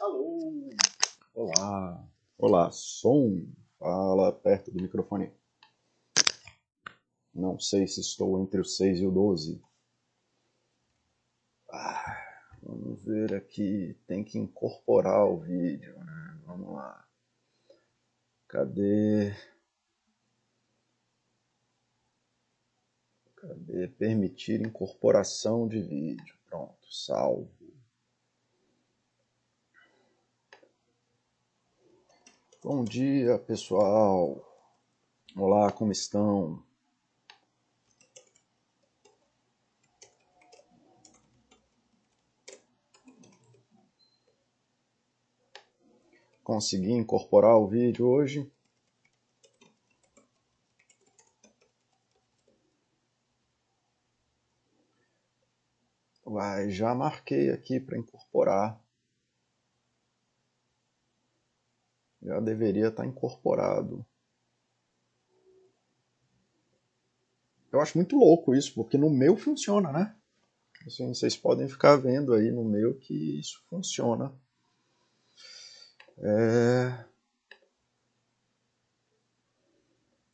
Alô! Olá! Olá, som! Fala perto do microfone. Não sei se estou entre o 6 e o 12. Ah, vamos ver aqui. Tem que incorporar o vídeo, né? Vamos lá. Cadê? Cadê? Permitir incorporação de vídeo. Pronto, salvo. Bom dia, pessoal. Olá, como estão? Consegui incorporar o vídeo hoje. Vai, já marquei aqui para incorporar. Já deveria estar incorporado. Eu acho muito louco isso, porque no meu funciona, né? Assim, vocês podem ficar vendo aí no meu que isso funciona. É,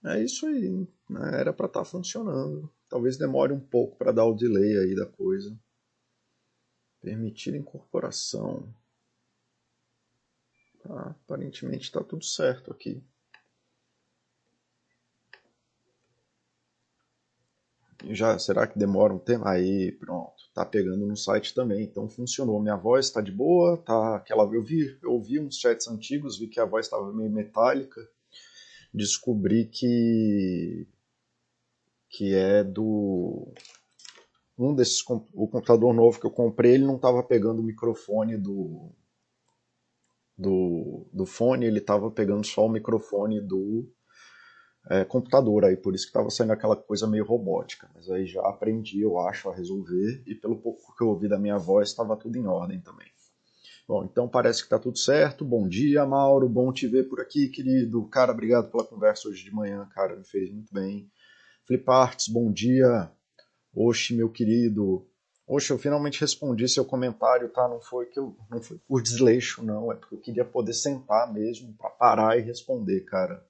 é isso aí. Né? Era para estar tá funcionando. Talvez demore um pouco para dar o delay aí da coisa. Permitir incorporação. Tá, aparentemente está tudo certo aqui. Já, será que demora um tempo? Aí, pronto, tá pegando no site também, então funcionou. Minha voz está de boa, tá aquela eu vi, eu ouvi uns chats antigos, vi que a voz estava meio metálica. Descobri que que é do um desses o computador novo que eu comprei, ele não estava pegando o microfone do do, do fone, ele estava pegando só o microfone do é, computador, aí por isso que estava saindo aquela coisa meio robótica. Mas aí já aprendi, eu acho, a resolver, e pelo pouco que eu ouvi da minha voz, estava tudo em ordem também. Bom, então parece que está tudo certo. Bom dia, Mauro. Bom te ver por aqui, querido. Cara, obrigado pela conversa hoje de manhã, cara. Me fez muito bem. Fliparts, bom dia. Oxe, meu querido. Oxe, eu finalmente respondi seu comentário, tá? Não foi que eu não foi por desleixo, não. É porque eu queria poder sentar mesmo para parar e responder, cara.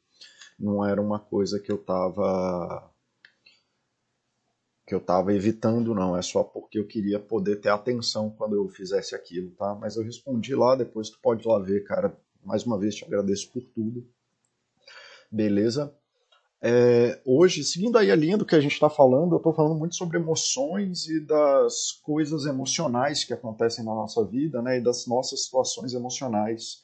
Não era uma coisa que eu tava que eu tava evitando, não. É só porque eu queria poder ter atenção quando eu fizesse aquilo, tá? Mas eu respondi lá, depois tu pode ir lá ver, cara. Mais uma vez te agradeço por tudo. Beleza? É, hoje, seguindo aí a linha do que a gente está falando, eu estou falando muito sobre emoções e das coisas emocionais que acontecem na nossa vida, né, e das nossas situações emocionais.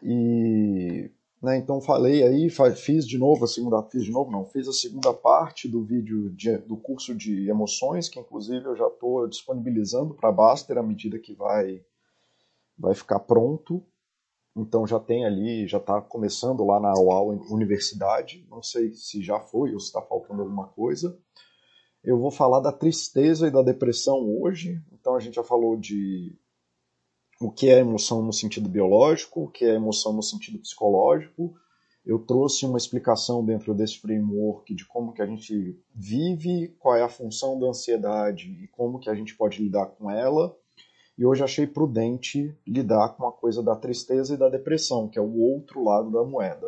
E, né, então falei aí, fiz de novo a segunda, fiz de novo não, fiz a segunda parte do vídeo de, do curso de emoções, que inclusive eu já estou disponibilizando para Baster à medida que vai vai ficar pronto. Então já tem ali, já está começando lá na UAU Universidade. Não sei se já foi ou se está faltando alguma coisa. Eu vou falar da tristeza e da depressão hoje. Então a gente já falou de o que é emoção no sentido biológico, o que é emoção no sentido psicológico. Eu trouxe uma explicação dentro desse framework de como que a gente vive, qual é a função da ansiedade e como que a gente pode lidar com ela e hoje achei prudente lidar com a coisa da tristeza e da depressão, que é o outro lado da moeda.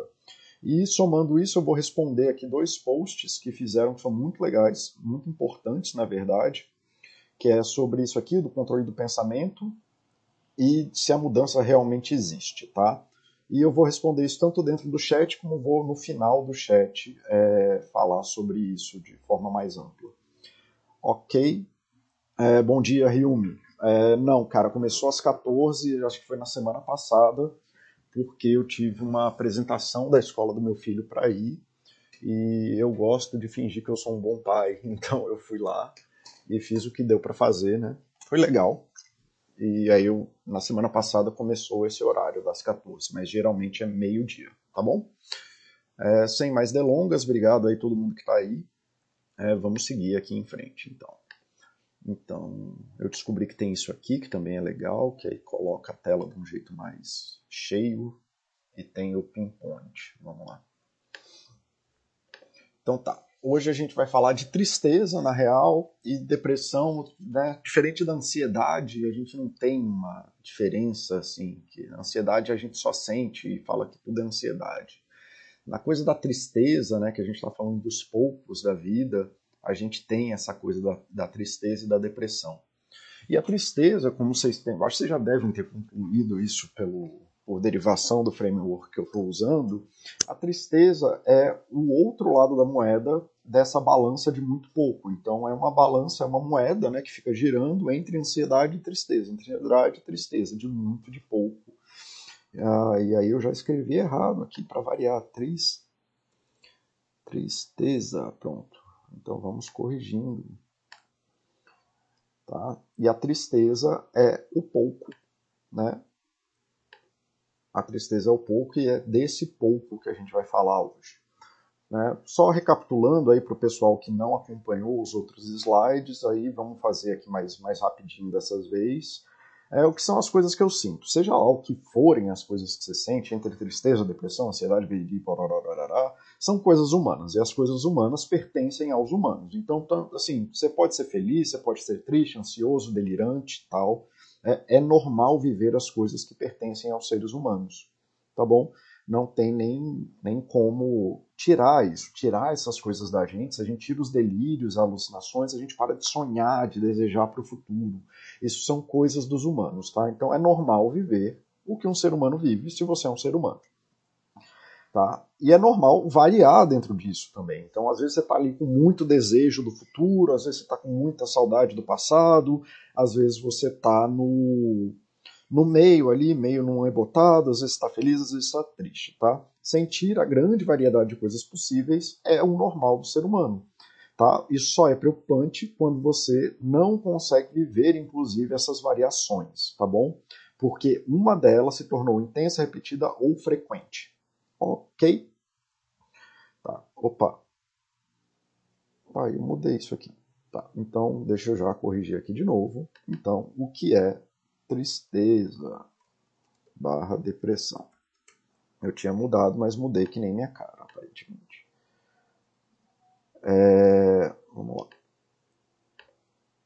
E somando isso, eu vou responder aqui dois posts que fizeram que são muito legais, muito importantes, na verdade, que é sobre isso aqui, do controle do pensamento e se a mudança realmente existe, tá? E eu vou responder isso tanto dentro do chat como vou no final do chat é, falar sobre isso de forma mais ampla. Ok? É, bom dia, Ryumi. É, não, cara, começou às 14, acho que foi na semana passada, porque eu tive uma apresentação da escola do meu filho para ir e eu gosto de fingir que eu sou um bom pai, então eu fui lá e fiz o que deu para fazer, né? Foi legal. E aí eu, na semana passada começou esse horário das 14, mas geralmente é meio-dia, tá bom? É, sem mais delongas, obrigado aí todo mundo que está aí. É, vamos seguir aqui em frente, então. Então, eu descobri que tem isso aqui, que também é legal, que aí coloca a tela de um jeito mais cheio e tem o pinpoint. Vamos lá. Então tá. hoje a gente vai falar de tristeza, na real, e depressão, né? Diferente da ansiedade, a gente não tem uma diferença, assim, que a ansiedade a gente só sente e fala que tudo é ansiedade. Na coisa da tristeza, né, que a gente está falando dos poucos da vida, a gente tem essa coisa da, da tristeza e da depressão. E a tristeza, como vocês têm, acho que vocês já devem ter concluído isso pelo, por derivação do framework que eu estou usando, a tristeza é o outro lado da moeda dessa balança de muito pouco. Então é uma balança, é uma moeda né, que fica girando entre ansiedade e tristeza, ansiedade e tristeza, de muito, de pouco. Ah, e aí eu já escrevi errado aqui para variar, tris, tristeza, pronto. Então vamos corrigindo. Tá? E a tristeza é o pouco, né? A tristeza é o pouco e é desse pouco que a gente vai falar hoje. Né? Só recapitulando aí para o pessoal que não acompanhou os outros slides, aí vamos fazer aqui mais, mais rapidinho dessas vezes. É, o que são as coisas que eu sinto. Seja lá o que forem as coisas que você sente, entre tristeza, depressão, ansiedade, viriri, são coisas humanas. E as coisas humanas pertencem aos humanos. Então, assim, você pode ser feliz, você pode ser triste, ansioso, delirante, tal. É, é normal viver as coisas que pertencem aos seres humanos. Tá bom? Não tem nem, nem como tirar isso, tirar essas coisas da gente. Se a gente tira os delírios, alucinações, a gente para de sonhar, de desejar para o futuro. Isso são coisas dos humanos, tá? Então é normal viver o que um ser humano vive se você é um ser humano. Tá? E é normal variar dentro disso também. Então, às vezes você está ali com muito desejo do futuro, às vezes você está com muita saudade do passado, às vezes você está no no meio ali, meio não é botado, às vezes está feliz, às vezes está triste, tá? Sentir a grande variedade de coisas possíveis é o normal do ser humano, tá? Isso só é preocupante quando você não consegue viver, inclusive, essas variações, tá bom? Porque uma delas se tornou intensa, repetida ou frequente, ok? Tá, opa. Ah, eu mudei isso aqui. Tá, então deixa eu já corrigir aqui de novo. Então, o que é tristeza barra depressão. Eu tinha mudado, mas mudei que nem minha cara, aparentemente. É, vamos lá.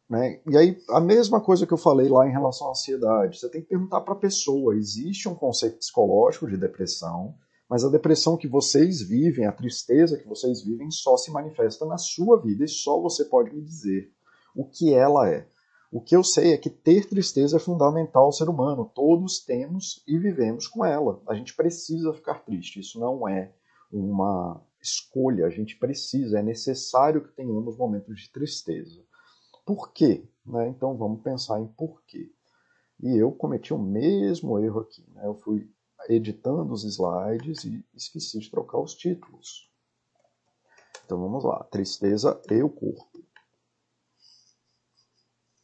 Né? E aí, a mesma coisa que eu falei lá em relação à ansiedade. Você tem que perguntar para a pessoa: existe um conceito psicológico de depressão, mas a depressão que vocês vivem, a tristeza que vocês vivem, só se manifesta na sua vida e só você pode me dizer o que ela é. O que eu sei é que ter tristeza é fundamental ao ser humano. Todos temos e vivemos com ela. A gente precisa ficar triste. Isso não é uma escolha. A gente precisa, é necessário que tenhamos momentos de tristeza. Por quê? Né? Então vamos pensar em por quê. E eu cometi o mesmo erro aqui. Né? Eu fui editando os slides e esqueci de trocar os títulos. Então vamos lá. Tristeza e o corpo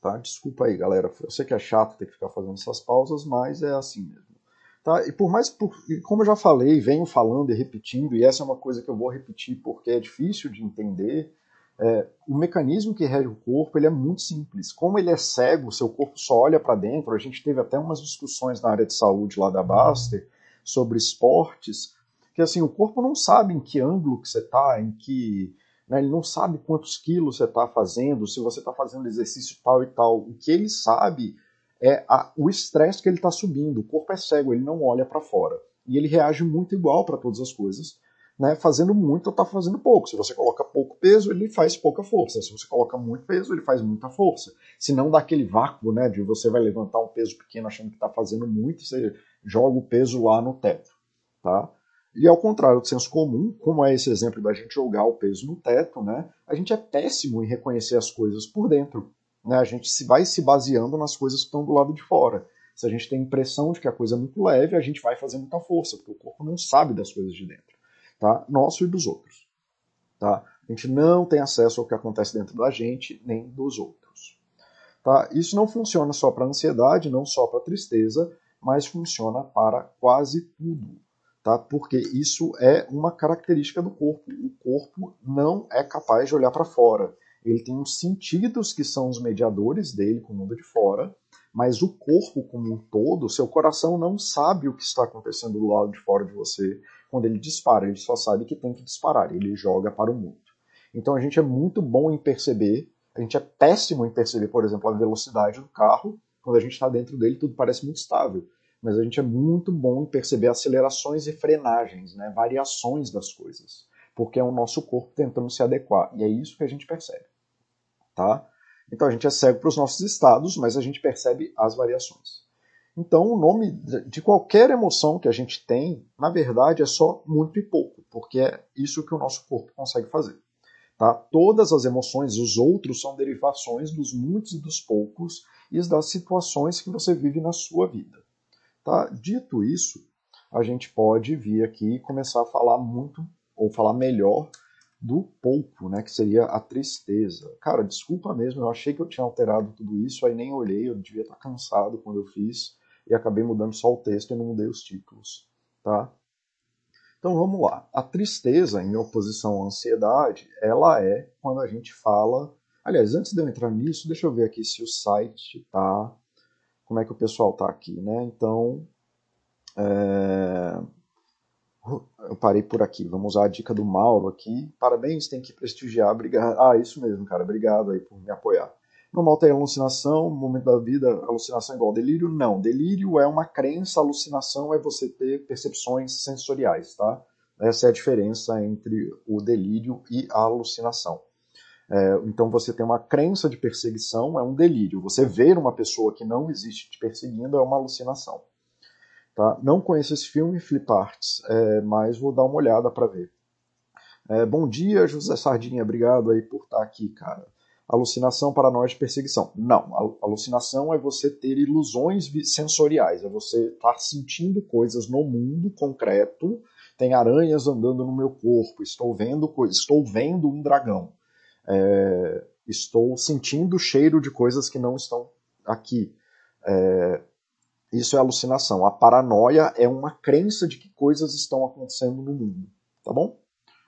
tá? Desculpa aí, galera. Eu sei que é chato ter que ficar fazendo essas pausas, mas é assim mesmo. Tá? E por mais, por, como eu já falei, venho falando e repetindo, e essa é uma coisa que eu vou repetir porque é difícil de entender, é, o mecanismo que rege o corpo ele é muito simples. Como ele é cego, seu corpo só olha para dentro. A gente teve até umas discussões na área de saúde lá da Baster sobre esportes, que assim o corpo não sabe em que ângulo que você está, em que né? Ele não sabe quantos quilos você está fazendo, se você está fazendo exercício tal e tal. O que ele sabe é a, o estresse que ele está subindo. O corpo é cego, ele não olha para fora. E ele reage muito igual para todas as coisas. Né, fazendo muito ou está fazendo pouco. Se você coloca pouco peso, ele faz pouca força. Se você coloca muito peso, ele faz muita força. Se não dá aquele vácuo né, de você vai levantar um peso pequeno achando que está fazendo muito, você joga o peso lá no teto. Tá? E ao contrário do senso comum, como é esse exemplo da gente jogar o peso no teto, né, a gente é péssimo em reconhecer as coisas por dentro. Né? A gente se vai se baseando nas coisas que estão do lado de fora. Se a gente tem a impressão de que a coisa é muito leve, a gente vai fazer muita força, porque o corpo não sabe das coisas de dentro. Tá? Nosso e dos outros. Tá? A gente não tem acesso ao que acontece dentro da gente, nem dos outros. Tá? Isso não funciona só para ansiedade, não só para tristeza, mas funciona para quase tudo tá? porque isso é uma característica do corpo. O corpo não é capaz de olhar para fora. Ele tem os sentidos que são os mediadores dele com o mundo de fora, mas o corpo como um todo, seu coração não sabe o que está acontecendo do lado de fora de você quando ele dispara. Ele só sabe que tem que disparar. Ele joga para o mundo. Então a gente é muito bom em perceber, a gente é péssimo em perceber, por exemplo, a velocidade do carro. Quando a gente está dentro dele, tudo parece muito estável. Mas a gente é muito bom em perceber acelerações e frenagens, né? variações das coisas. Porque é o nosso corpo tentando se adequar. E é isso que a gente percebe. Tá? Então a gente é cego para os nossos estados, mas a gente percebe as variações. Então o nome de qualquer emoção que a gente tem, na verdade, é só muito e pouco, porque é isso que o nosso corpo consegue fazer. Tá? Todas as emoções, os outros, são derivações dos muitos e dos poucos e das situações que você vive na sua vida. Tá? Dito isso, a gente pode vir aqui e começar a falar muito, ou falar melhor do pouco, né, que seria a tristeza. Cara, desculpa mesmo, eu achei que eu tinha alterado tudo isso, aí nem olhei, eu devia estar cansado quando eu fiz e acabei mudando só o texto e não mudei os títulos, tá? Então vamos lá. A tristeza, em oposição à ansiedade, ela é quando a gente fala. Aliás, antes de eu entrar nisso, deixa eu ver aqui se o site tá. Como é que o pessoal tá aqui, né? Então. É... Eu parei por aqui. Vamos usar a dica do Mauro aqui. Parabéns, tem que prestigiar. Obrigado. Ah, isso mesmo, cara. Obrigado aí por me apoiar. Normal ter alucinação, momento da vida, alucinação igual delírio? Não. Delírio é uma crença, alucinação é você ter percepções sensoriais, tá? Essa é a diferença entre o delírio e a alucinação. É, então você tem uma crença de perseguição, é um delírio. Você ver uma pessoa que não existe te perseguindo é uma alucinação. Tá? Não conheço esse filme, Flip Arts, é, mas vou dar uma olhada para ver. É, bom dia, José Sardinha, obrigado aí por estar aqui, cara. Alucinação, paranoia de perseguição. Não, alucinação é você ter ilusões sensoriais, é você estar sentindo coisas no mundo concreto. Tem aranhas andando no meu corpo, estou vendo coisas, estou vendo um dragão. É, estou sentindo o cheiro de coisas que não estão aqui. É, isso é alucinação. A paranoia é uma crença de que coisas estão acontecendo no mundo. Tá bom?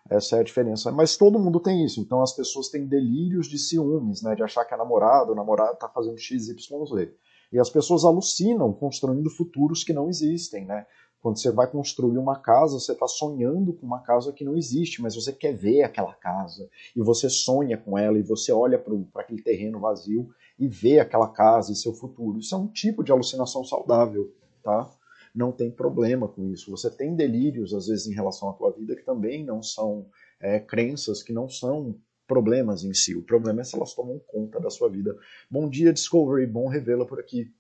Essa é a diferença. Mas todo mundo tem isso. Então as pessoas têm delírios de ciúmes, né? De achar que a namorada, o namorado está fazendo X, Y, Z. E as pessoas alucinam construindo futuros que não existem, né? Quando você vai construir uma casa, você está sonhando com uma casa que não existe, mas você quer ver aquela casa. E você sonha com ela, e você olha para aquele terreno vazio e vê aquela casa e seu futuro. Isso é um tipo de alucinação saudável, tá? Não tem problema com isso. Você tem delírios, às vezes, em relação à tua vida que também não são é, crenças, que não são problemas em si. O problema é se elas tomam conta da sua vida. Bom dia, Discovery. Bom revê-la por aqui.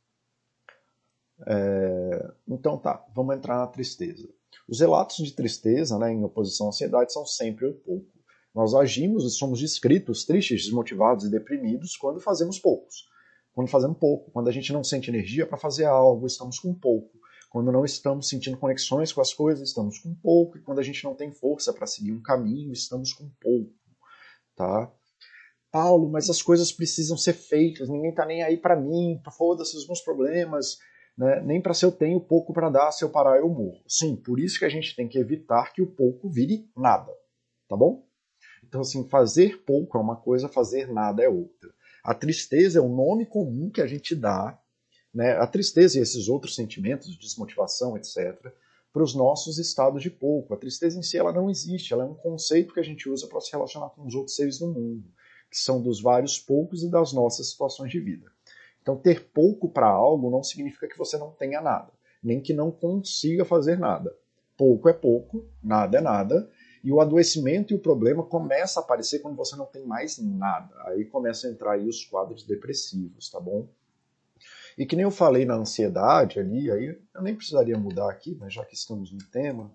É... Então tá, vamos entrar na tristeza. Os relatos de tristeza, né, em oposição à ansiedade, são sempre o pouco. Nós agimos e somos descritos tristes, desmotivados e deprimidos quando fazemos poucos. Quando fazemos pouco, quando a gente não sente energia para fazer algo, estamos com pouco. Quando não estamos sentindo conexões com as coisas, estamos com pouco. E quando a gente não tem força para seguir um caminho, estamos com pouco. Tá? Paulo, mas as coisas precisam ser feitas, ninguém está nem aí para mim, foda-se os meus problemas, né? nem para se eu tenho pouco para dar, se eu parar eu morro. Sim, por isso que a gente tem que evitar que o pouco vire nada, tá bom? Então, assim, fazer pouco é uma coisa, fazer nada é outra. A tristeza é o nome comum que a gente dá, né, a tristeza e esses outros sentimentos, desmotivação, etc., para os nossos estados de pouco. A tristeza em si ela não existe, ela é um conceito que a gente usa para se relacionar com os outros seres do mundo, que são dos vários poucos e das nossas situações de vida. Então, ter pouco para algo não significa que você não tenha nada, nem que não consiga fazer nada. Pouco é pouco, nada é nada, e o adoecimento e o problema começa a aparecer quando você não tem mais nada. Aí começa a entrar aí os quadros depressivos, tá bom? E que nem eu falei na ansiedade ali, aí eu nem precisaria mudar aqui, mas já que estamos no tema,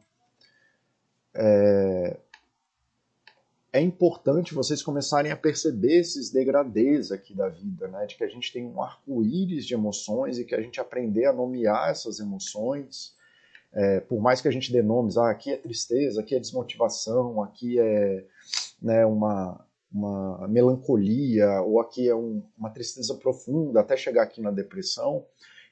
é, é importante vocês começarem a perceber esses degradês aqui da vida, né? De que a gente tem um arco-íris de emoções e que a gente aprender a nomear essas emoções é, por mais que a gente dê nomes, ah, aqui é tristeza, aqui é desmotivação, aqui é né, uma, uma melancolia, ou aqui é um, uma tristeza profunda, até chegar aqui na depressão,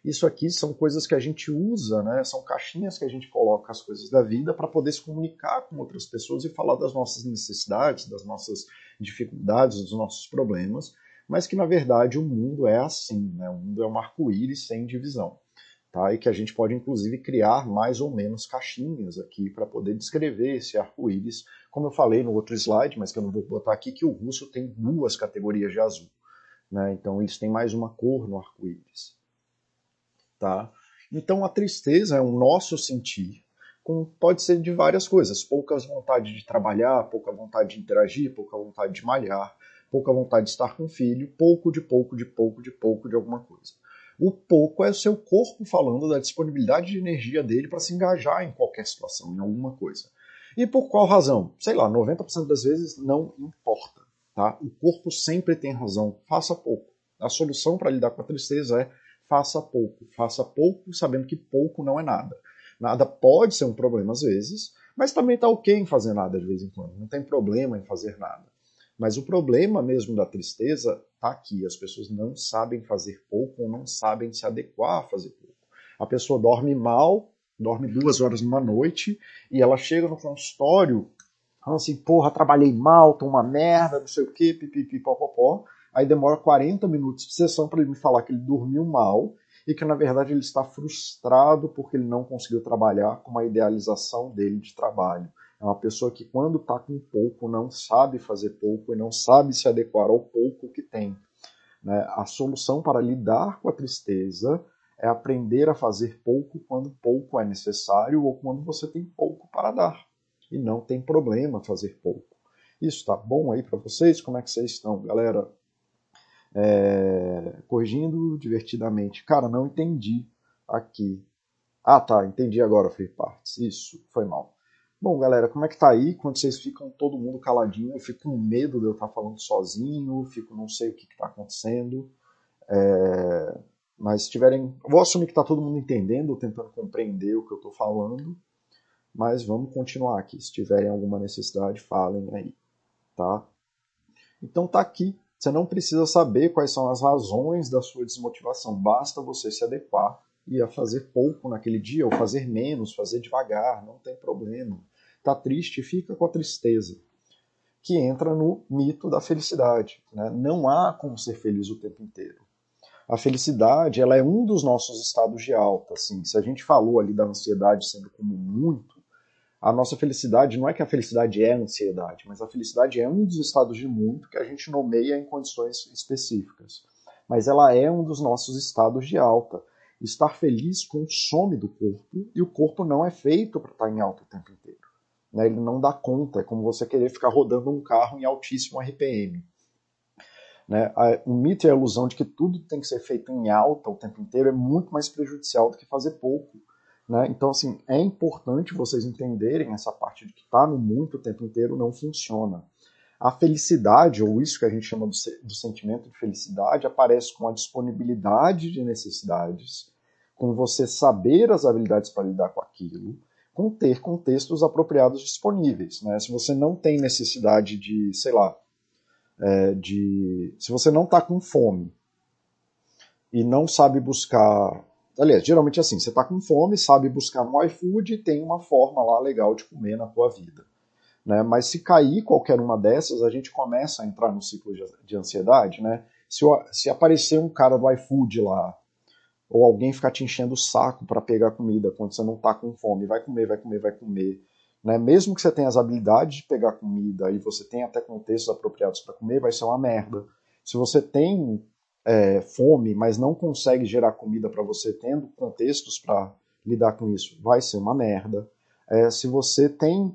isso aqui são coisas que a gente usa, né? São caixinhas que a gente coloca as coisas da vida para poder se comunicar com outras pessoas e falar das nossas necessidades, das nossas dificuldades, dos nossos problemas, mas que na verdade o mundo é assim, né? O mundo é um arco-íris sem divisão Tá? E que a gente pode, inclusive, criar mais ou menos caixinhas aqui para poder descrever esse arco-íris, como eu falei no outro slide, mas que eu não vou botar aqui, que o russo tem duas categorias de azul. Né? Então, eles têm mais uma cor no arco-íris. Tá? Então, a tristeza é o nosso sentir, com, pode ser de várias coisas. Pouca vontade de trabalhar, pouca vontade de interagir, pouca vontade de malhar, pouca vontade de estar com o filho, pouco de pouco de pouco de pouco de alguma coisa. O pouco é o seu corpo falando da disponibilidade de energia dele para se engajar em qualquer situação, em alguma coisa. E por qual razão? Sei lá, 90% das vezes não importa. Tá? O corpo sempre tem razão. Faça pouco. A solução para lidar com a tristeza é faça pouco. Faça pouco sabendo que pouco não é nada. Nada pode ser um problema às vezes, mas também está ok em fazer nada de vez em quando. Não tem problema em fazer nada. Mas o problema mesmo da tristeza está aqui. As pessoas não sabem fazer pouco ou não sabem se adequar a fazer pouco. A pessoa dorme mal, dorme duas horas numa noite, e ela chega no consultório falando assim, porra, trabalhei mal, tô uma merda, não sei o quê, pipipi, popopó. Aí demora 40 minutos de sessão para ele me falar que ele dormiu mal e que na verdade ele está frustrado porque ele não conseguiu trabalhar com a idealização dele de trabalho. É uma pessoa que, quando está com pouco, não sabe fazer pouco e não sabe se adequar ao pouco que tem. Né? A solução para lidar com a tristeza é aprender a fazer pouco quando pouco é necessário ou quando você tem pouco para dar. E não tem problema fazer pouco. Isso está bom aí para vocês? Como é que vocês estão, galera? É... Corrigindo divertidamente. Cara, não entendi aqui. Ah, tá, entendi agora, Free Parts. Isso, foi mal. Bom, galera, como é que tá aí? Quando vocês ficam todo mundo caladinho, eu fico com medo de eu estar falando sozinho, fico não sei o que está acontecendo. É... Mas se tiverem. vou assumir que está todo mundo entendendo, tentando compreender o que eu estou falando. Mas vamos continuar aqui. Se tiverem alguma necessidade, falem aí. Tá? Então tá aqui. Você não precisa saber quais são as razões da sua desmotivação. Basta você se adequar e a fazer pouco naquele dia, ou fazer menos, fazer devagar, não tem problema está triste, fica com a tristeza, que entra no mito da felicidade. Né? Não há como ser feliz o tempo inteiro. A felicidade ela é um dos nossos estados de alta. Assim. Se a gente falou ali da ansiedade sendo como muito, a nossa felicidade não é que a felicidade é ansiedade, mas a felicidade é um dos estados de muito que a gente nomeia em condições específicas. Mas ela é um dos nossos estados de alta. Estar feliz consome do corpo e o corpo não é feito para estar em alta o tempo inteiro. Né? Ele não dá conta, é como você querer ficar rodando um carro em altíssimo RPM. Né? O mito e a ilusão de que tudo tem que ser feito em alta o tempo inteiro é muito mais prejudicial do que fazer pouco. Né? Então, assim, é importante vocês entenderem essa parte de que estar tá no muito o tempo inteiro não funciona. A felicidade, ou isso que a gente chama do, do sentimento de felicidade, aparece com a disponibilidade de necessidades, com você saber as habilidades para lidar com aquilo, com ter contextos apropriados disponíveis. Né? Se você não tem necessidade de, sei lá, é, de. Se você não está com fome e não sabe buscar. Aliás, geralmente é assim, você está com fome, sabe buscar no iFood e tem uma forma lá legal de comer na tua vida. Né? Mas se cair qualquer uma dessas, a gente começa a entrar no ciclo de ansiedade. Né? Se, se aparecer um cara do iFood lá ou alguém ficar te enchendo o saco para pegar comida quando você não está com fome, vai comer, vai comer, vai comer. Né? Mesmo que você tenha as habilidades de pegar comida e você tenha até contextos apropriados para comer, vai ser uma merda. Se você tem é, fome, mas não consegue gerar comida para você, tendo contextos para lidar com isso, vai ser uma merda. É, se você tem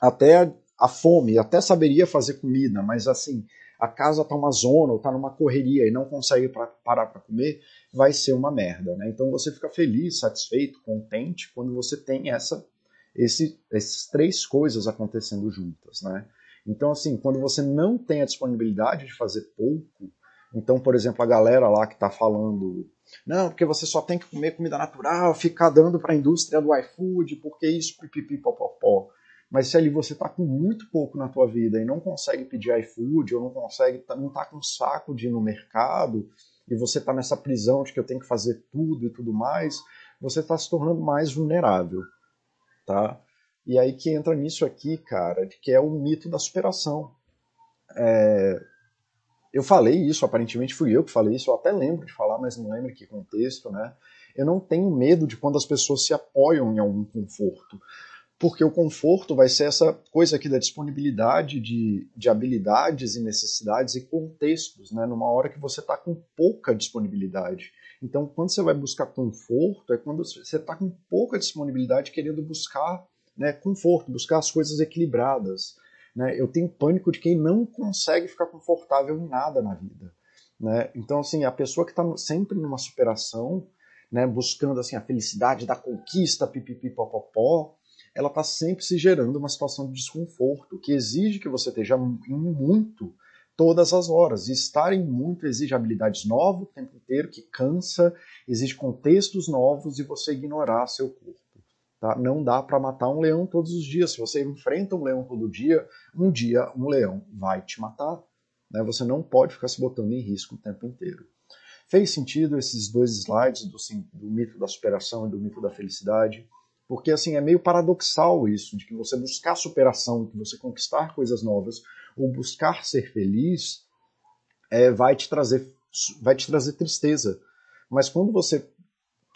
até a fome, até saberia fazer comida, mas assim, a casa tá uma zona ou tá numa correria e não consegue pra, parar para comer, vai ser uma merda, né? Então você fica feliz, satisfeito, contente quando você tem essa esse, essas três coisas acontecendo juntas, né? Então assim, quando você não tem a disponibilidade de fazer pouco, então por exemplo a galera lá que está falando não, porque você só tem que comer comida natural, ficar dando para a indústria do iFood, porque isso, pipipi, popopó. Mas se ali você está com muito pouco na tua vida e não consegue pedir iFood, ou não consegue, tá, não está com saco de ir no mercado, e você está nessa prisão de que eu tenho que fazer tudo e tudo mais, você está se tornando mais vulnerável, tá? E aí que entra nisso aqui, cara, que é o mito da superação. É... Eu falei isso, aparentemente fui eu que falei isso, eu até lembro de falar, mas não lembro que contexto, né? eu não tenho medo de quando as pessoas se apoiam em algum conforto porque o conforto vai ser essa coisa aqui da disponibilidade de, de habilidades e necessidades e contextos, né? numa hora que você está com pouca disponibilidade. Então, quando você vai buscar conforto, é quando você está com pouca disponibilidade querendo buscar né, conforto, buscar as coisas equilibradas. Né? Eu tenho pânico de quem não consegue ficar confortável em nada na vida. Né? Então, assim, a pessoa que está sempre numa superação, né, buscando assim a felicidade da conquista, pipipipopopó, ela está sempre se gerando uma situação de desconforto que exige que você esteja em muito todas as horas. E estar em muito exige habilidades novas o tempo inteiro, que cansa, exige contextos novos e você ignorar seu corpo. Tá? Não dá para matar um leão todos os dias. Se você enfrenta um leão todo dia, um dia um leão vai te matar. Né? Você não pode ficar se botando em risco o tempo inteiro. Fez sentido esses dois slides do, do mito da superação e do mito da felicidade? Porque assim é meio paradoxal isso, de que você buscar superação, que você conquistar coisas novas, ou buscar ser feliz, é, vai te trazer vai te trazer tristeza. Mas quando você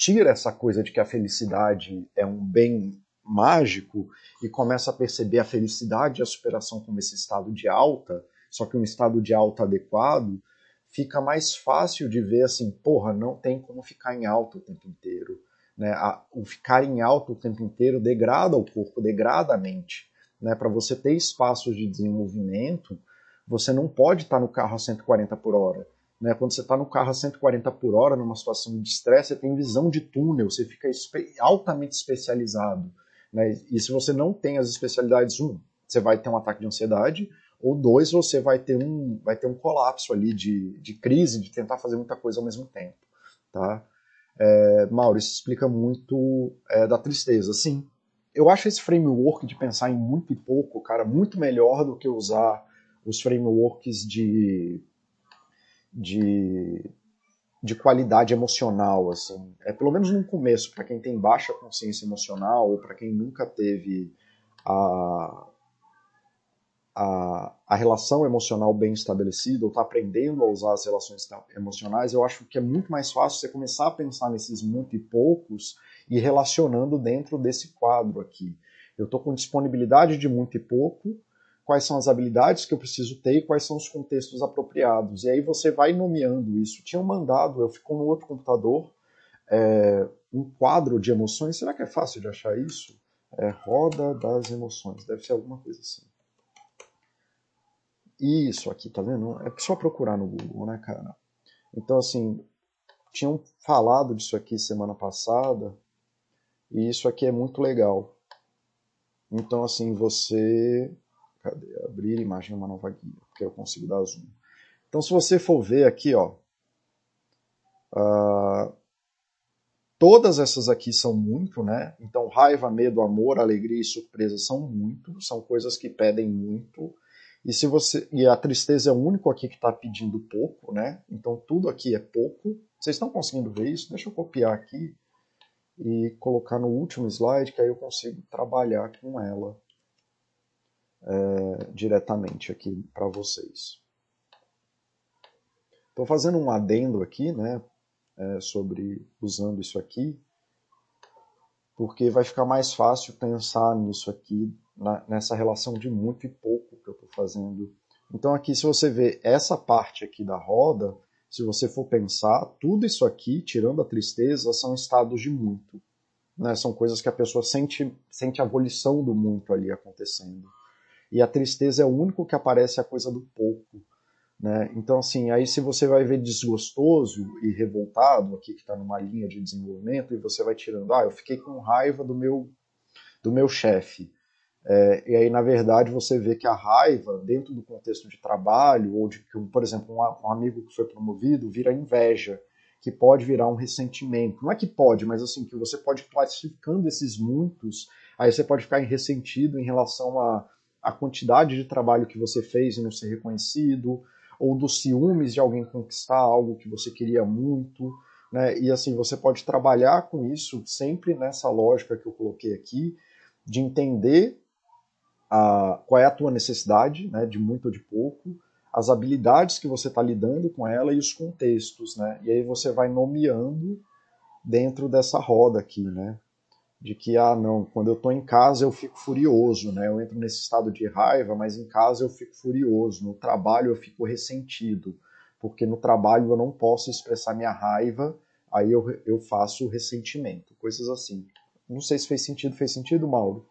tira essa coisa de que a felicidade é um bem mágico e começa a perceber a felicidade e a superação como esse estado de alta, só que um estado de alta adequado, fica mais fácil de ver assim, porra, não tem como ficar em alta o tempo inteiro. Né? A, o ficar em alto o tempo inteiro degrada o corpo, degrada a mente. Né? Para você ter espaços de desenvolvimento, você não pode estar no carro a 140 por hora. Né? Quando você está no carro a 140 por hora, numa situação de estresse, você tem visão de túnel, você fica espe altamente especializado. Né? E se você não tem as especialidades, um, você vai ter um ataque de ansiedade, ou dois, você vai ter um, vai ter um colapso ali de, de crise, de tentar fazer muita coisa ao mesmo tempo. Tá? É, Maurício explica muito é, da tristeza. Sim, eu acho esse framework de pensar em muito e pouco, cara, muito melhor do que usar os frameworks de, de, de qualidade emocional, assim. É pelo menos no começo, para quem tem baixa consciência emocional ou para quem nunca teve a, a, a relação emocional bem estabelecida, ou está aprendendo a usar as relações emocionais, eu acho que é muito mais fácil você começar a pensar nesses muito e poucos e relacionando dentro desse quadro aqui. Eu estou com disponibilidade de muito e pouco, quais são as habilidades que eu preciso ter e quais são os contextos apropriados. E aí você vai nomeando isso. Tinham mandado, eu fico no outro computador, é, um quadro de emoções. Será que é fácil de achar isso? É roda das emoções, deve ser alguma coisa assim. Isso aqui, tá vendo? É só procurar no Google, né, cara? Então, assim, tinham falado disso aqui semana passada, e isso aqui é muito legal. Então, assim, você. Cadê? Abrir imagem uma nova guia, porque eu consigo dar zoom. Então, se você for ver aqui, ó. Uh, todas essas aqui são muito, né? Então, raiva, medo, amor, alegria e surpresa são muito, são coisas que pedem muito. E se você e a tristeza é o único aqui que está pedindo pouco, né? Então tudo aqui é pouco. Vocês estão conseguindo ver isso? Deixa eu copiar aqui e colocar no último slide, que aí eu consigo trabalhar com ela é, diretamente aqui para vocês. Estou fazendo um adendo aqui, né? É, sobre usando isso aqui, porque vai ficar mais fácil pensar nisso aqui na, nessa relação de muito e pouco que eu estou fazendo. Então aqui se você vê essa parte aqui da roda, se você for pensar, tudo isso aqui, tirando a tristeza, são estados de muito. Né? São coisas que a pessoa sente, sente a abolição do muito ali acontecendo. E a tristeza é o único que aparece a coisa do pouco. Né? Então, assim, aí se você vai ver desgostoso e revoltado, aqui que está numa linha de desenvolvimento, e você vai tirando, ah, eu fiquei com raiva do meu, do meu chefe. É, e aí, na verdade, você vê que a raiva, dentro do contexto de trabalho, ou de por exemplo, um, um amigo que foi promovido, vira inveja, que pode virar um ressentimento. Não é que pode, mas assim, que você pode classificando esses muitos, aí você pode ficar ressentido em relação a, a quantidade de trabalho que você fez e não ser reconhecido, ou dos ciúmes de alguém conquistar algo que você queria muito. Né? E assim, você pode trabalhar com isso sempre nessa lógica que eu coloquei aqui, de entender a, qual é a tua necessidade, né, de muito ou de pouco, as habilidades que você está lidando com ela e os contextos, né? E aí você vai nomeando dentro dessa roda aqui, né? De que, ah, não, quando eu estou em casa eu fico furioso, né? Eu entro nesse estado de raiva, mas em casa eu fico furioso. No trabalho eu fico ressentido, porque no trabalho eu não posso expressar minha raiva, aí eu, eu faço ressentimento, coisas assim. Não sei se fez sentido. Fez sentido, Mauro?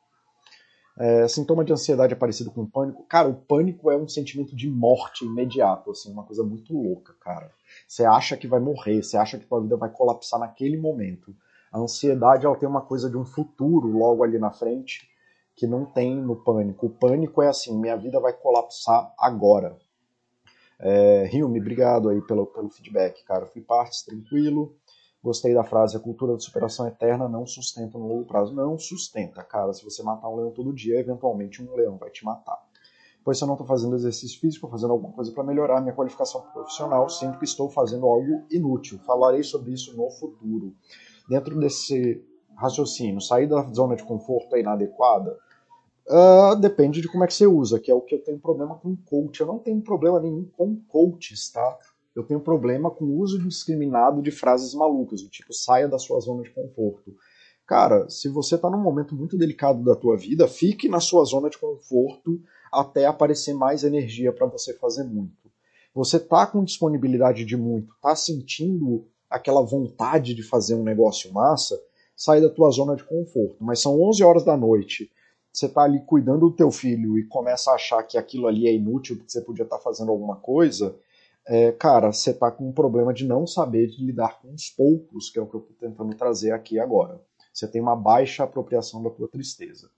É, sintoma de ansiedade é parecido com pânico. Cara, o pânico é um sentimento de morte imediato, assim, uma coisa muito louca, cara. Você acha que vai morrer, você acha que tua vida vai colapsar naquele momento. A ansiedade, ela tem uma coisa de um futuro logo ali na frente que não tem no pânico. O pânico é assim, minha vida vai colapsar agora. É, Hilme, obrigado aí pelo, pelo feedback, cara. Fui parte, tranquilo. Gostei da frase, a cultura de superação eterna não sustenta no longo prazo. Não sustenta, cara. Se você matar um leão todo dia, eventualmente um leão vai te matar. Pois se eu não estou fazendo exercício físico, fazendo alguma coisa para melhorar minha qualificação profissional, sinto que estou fazendo algo inútil. Falarei sobre isso no futuro. Dentro desse raciocínio, sair da zona de conforto é inadequada? Uh, depende de como é que você usa, que é o que eu tenho problema com coach. Eu não tenho problema nenhum com coaches, tá? eu tenho problema com o uso indiscriminado de frases malucas, do tipo saia da sua zona de conforto. Cara, se você está num momento muito delicado da tua vida, fique na sua zona de conforto até aparecer mais energia para você fazer muito. Você tá com disponibilidade de muito, tá sentindo aquela vontade de fazer um negócio massa, sai da tua zona de conforto. Mas são 11 horas da noite, você tá ali cuidando do teu filho e começa a achar que aquilo ali é inútil porque você podia estar tá fazendo alguma coisa, é, cara, você tá com um problema de não saber de lidar com os poucos, que é o que eu tô tentando trazer aqui agora. Você tem uma baixa apropriação da tua tristeza.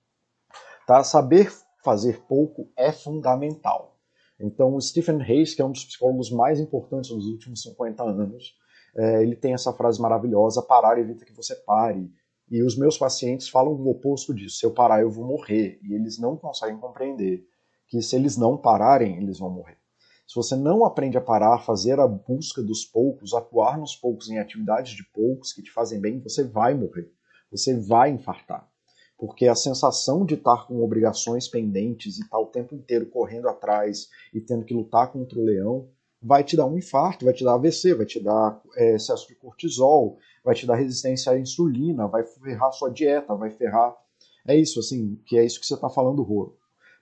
Tá? Saber fazer pouco é fundamental. Então, o Stephen Hayes, que é um dos psicólogos mais importantes nos últimos 50 anos, é, ele tem essa frase maravilhosa: parar evita que você pare. E os meus pacientes falam o oposto disso: se eu parar, eu vou morrer. E eles não conseguem compreender que se eles não pararem, eles vão morrer. Se você não aprende a parar, fazer a busca dos poucos, atuar nos poucos em atividades de poucos que te fazem bem, você vai morrer. Você vai infartar. Porque a sensação de estar com obrigações pendentes e estar o tempo inteiro correndo atrás e tendo que lutar contra o leão vai te dar um infarto, vai te dar AVC, vai te dar é, excesso de cortisol, vai te dar resistência à insulina, vai ferrar sua dieta, vai ferrar. É isso, assim, que é isso que você está falando, Rô.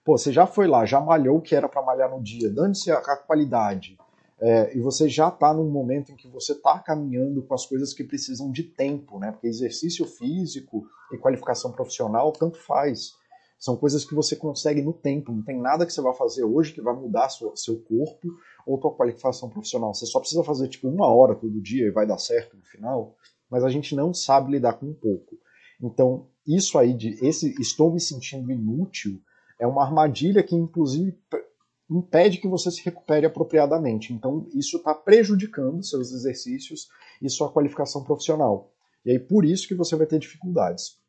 Pô, você já foi lá, já malhou o que era para malhar no dia, dane-se a, a, qualidade. É, e você já está num momento em que você está caminhando com as coisas que precisam de tempo, né? Porque exercício físico e qualificação profissional tanto faz. São coisas que você consegue no tempo. Não tem nada que você vai fazer hoje que vai mudar sua, seu corpo ou tua qualificação profissional. Você só precisa fazer tipo uma hora todo dia e vai dar certo no final. Mas a gente não sabe lidar com um pouco. Então, isso aí de esse estou me sentindo inútil é uma armadilha que, inclusive, impede que você se recupere apropriadamente. Então, isso está prejudicando seus exercícios e sua qualificação profissional. E aí, por isso que você vai ter dificuldades.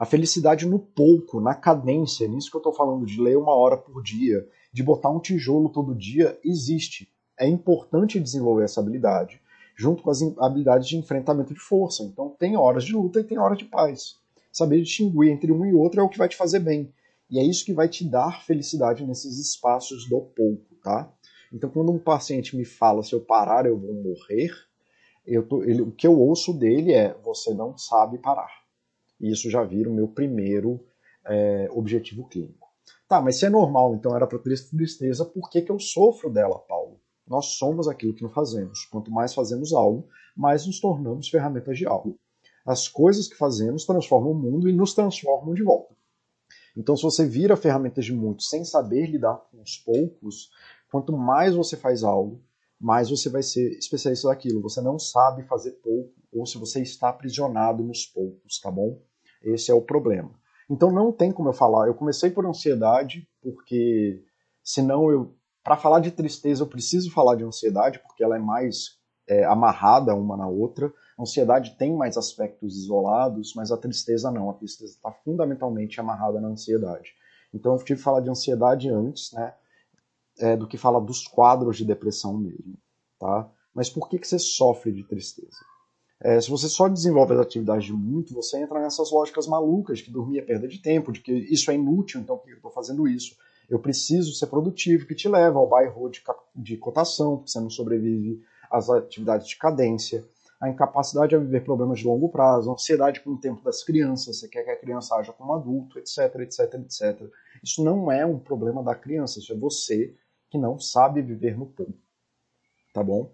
A felicidade no pouco, na cadência, nisso que eu estou falando, de ler uma hora por dia, de botar um tijolo todo dia, existe. É importante desenvolver essa habilidade, junto com as habilidades de enfrentamento de força. Então, tem horas de luta e tem horas de paz. Saber distinguir entre um e outro é o que vai te fazer bem. E é isso que vai te dar felicidade nesses espaços do pouco, tá? Então, quando um paciente me fala se eu parar eu vou morrer, eu tô, ele, o que eu ouço dele é você não sabe parar. E isso já vira o meu primeiro é, objetivo clínico. Tá, mas se é normal, então era para tristeza, por que, que eu sofro dela, Paulo? Nós somos aquilo que não fazemos. Quanto mais fazemos algo, mais nos tornamos ferramentas de algo. As coisas que fazemos transformam o mundo e nos transformam de volta. Então, se você vira ferramentas de muitos sem saber lidar com os poucos, quanto mais você faz algo, mais você vai ser especialista daquilo. Você não sabe fazer pouco, ou se você está aprisionado nos poucos, tá bom? Esse é o problema. Então não tem como eu falar. Eu comecei por ansiedade, porque senão eu. Para falar de tristeza, eu preciso falar de ansiedade, porque ela é mais é, amarrada uma na outra. A ansiedade tem mais aspectos isolados, mas a tristeza não. A tristeza está fundamentalmente amarrada na ansiedade. Então eu tive que falar de ansiedade antes, né, é, do que falar dos quadros de depressão mesmo, tá? Mas por que, que você sofre de tristeza? É, se você só desenvolve as atividades de muito, você entra nessas lógicas malucas de que dormir é perda de tempo, de que isso é inútil, então por que eu estou fazendo isso? Eu preciso ser produtivo, que te leva ao bairro de, de cotação, porque você não sobrevive às atividades de cadência. a incapacidade a viver problemas de longo prazo, a ansiedade com o tempo das crianças, você quer que a criança haja como adulto, etc, etc, etc. Isso não é um problema da criança, isso é você que não sabe viver no pouco. Tá bom?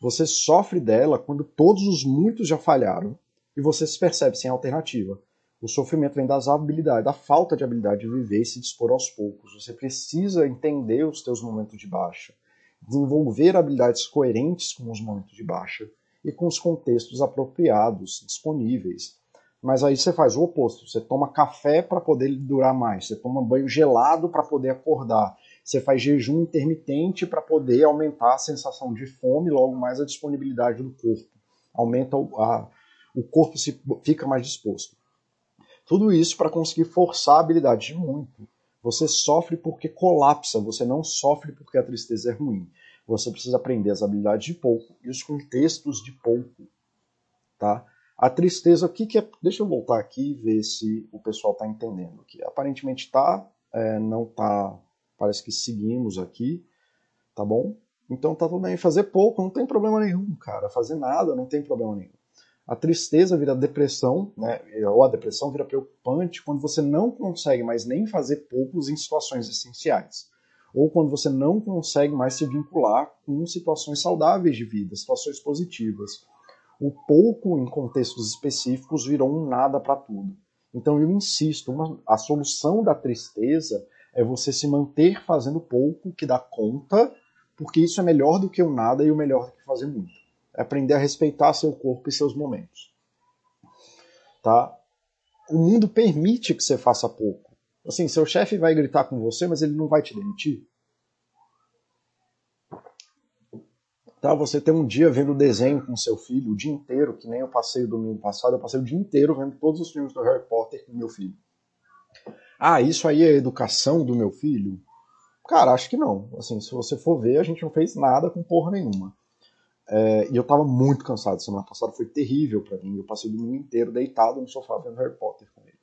Você sofre dela quando todos os muitos já falharam e você se percebe sem alternativa. O sofrimento vem das habilidades, da falta de habilidade de viver e se dispor aos poucos. Você precisa entender os teus momentos de baixa, desenvolver habilidades coerentes com os momentos de baixa e com os contextos apropriados, disponíveis. Mas aí você faz o oposto. Você toma café para poder durar mais. Você toma banho gelado para poder acordar. Você faz jejum intermitente para poder aumentar a sensação de fome, logo mais a disponibilidade do corpo. Aumenta o, a, o corpo se, fica mais disposto. Tudo isso para conseguir forçar a habilidade de muito. Você sofre porque colapsa, você não sofre porque a tristeza é ruim. Você precisa aprender as habilidades de pouco e os contextos de pouco. Tá? A tristeza, o que, que é. Deixa eu voltar aqui e ver se o pessoal está entendendo aqui. Aparentemente está, é, não está. Parece que seguimos aqui, tá bom? Então tá tudo bem. Fazer pouco não tem problema nenhum, cara. Fazer nada não tem problema nenhum. A tristeza vira depressão, né? ou a depressão vira preocupante quando você não consegue mais nem fazer poucos em situações essenciais. Ou quando você não consegue mais se vincular com situações saudáveis de vida, situações positivas. O pouco em contextos específicos virou um nada para tudo. Então eu insisto, uma, a solução da tristeza é você se manter fazendo pouco que dá conta, porque isso é melhor do que o nada e o melhor do que fazer muito. É aprender a respeitar seu corpo e seus momentos. Tá? O mundo permite que você faça pouco. Assim, seu chefe vai gritar com você, mas ele não vai te demitir. Tá, você tem um dia vendo desenho com seu filho o dia inteiro, que nem eu passei o domingo passado, eu passei o dia inteiro vendo todos os filmes do Harry Potter com meu filho. Ah, isso aí é educação do meu filho? Cara, acho que não. Assim, se você for ver, a gente não fez nada com porra nenhuma. É, e eu tava muito cansado. Semana passada foi terrível para mim. Eu passei o domingo inteiro deitado no sofá vendo Harry Potter com ele.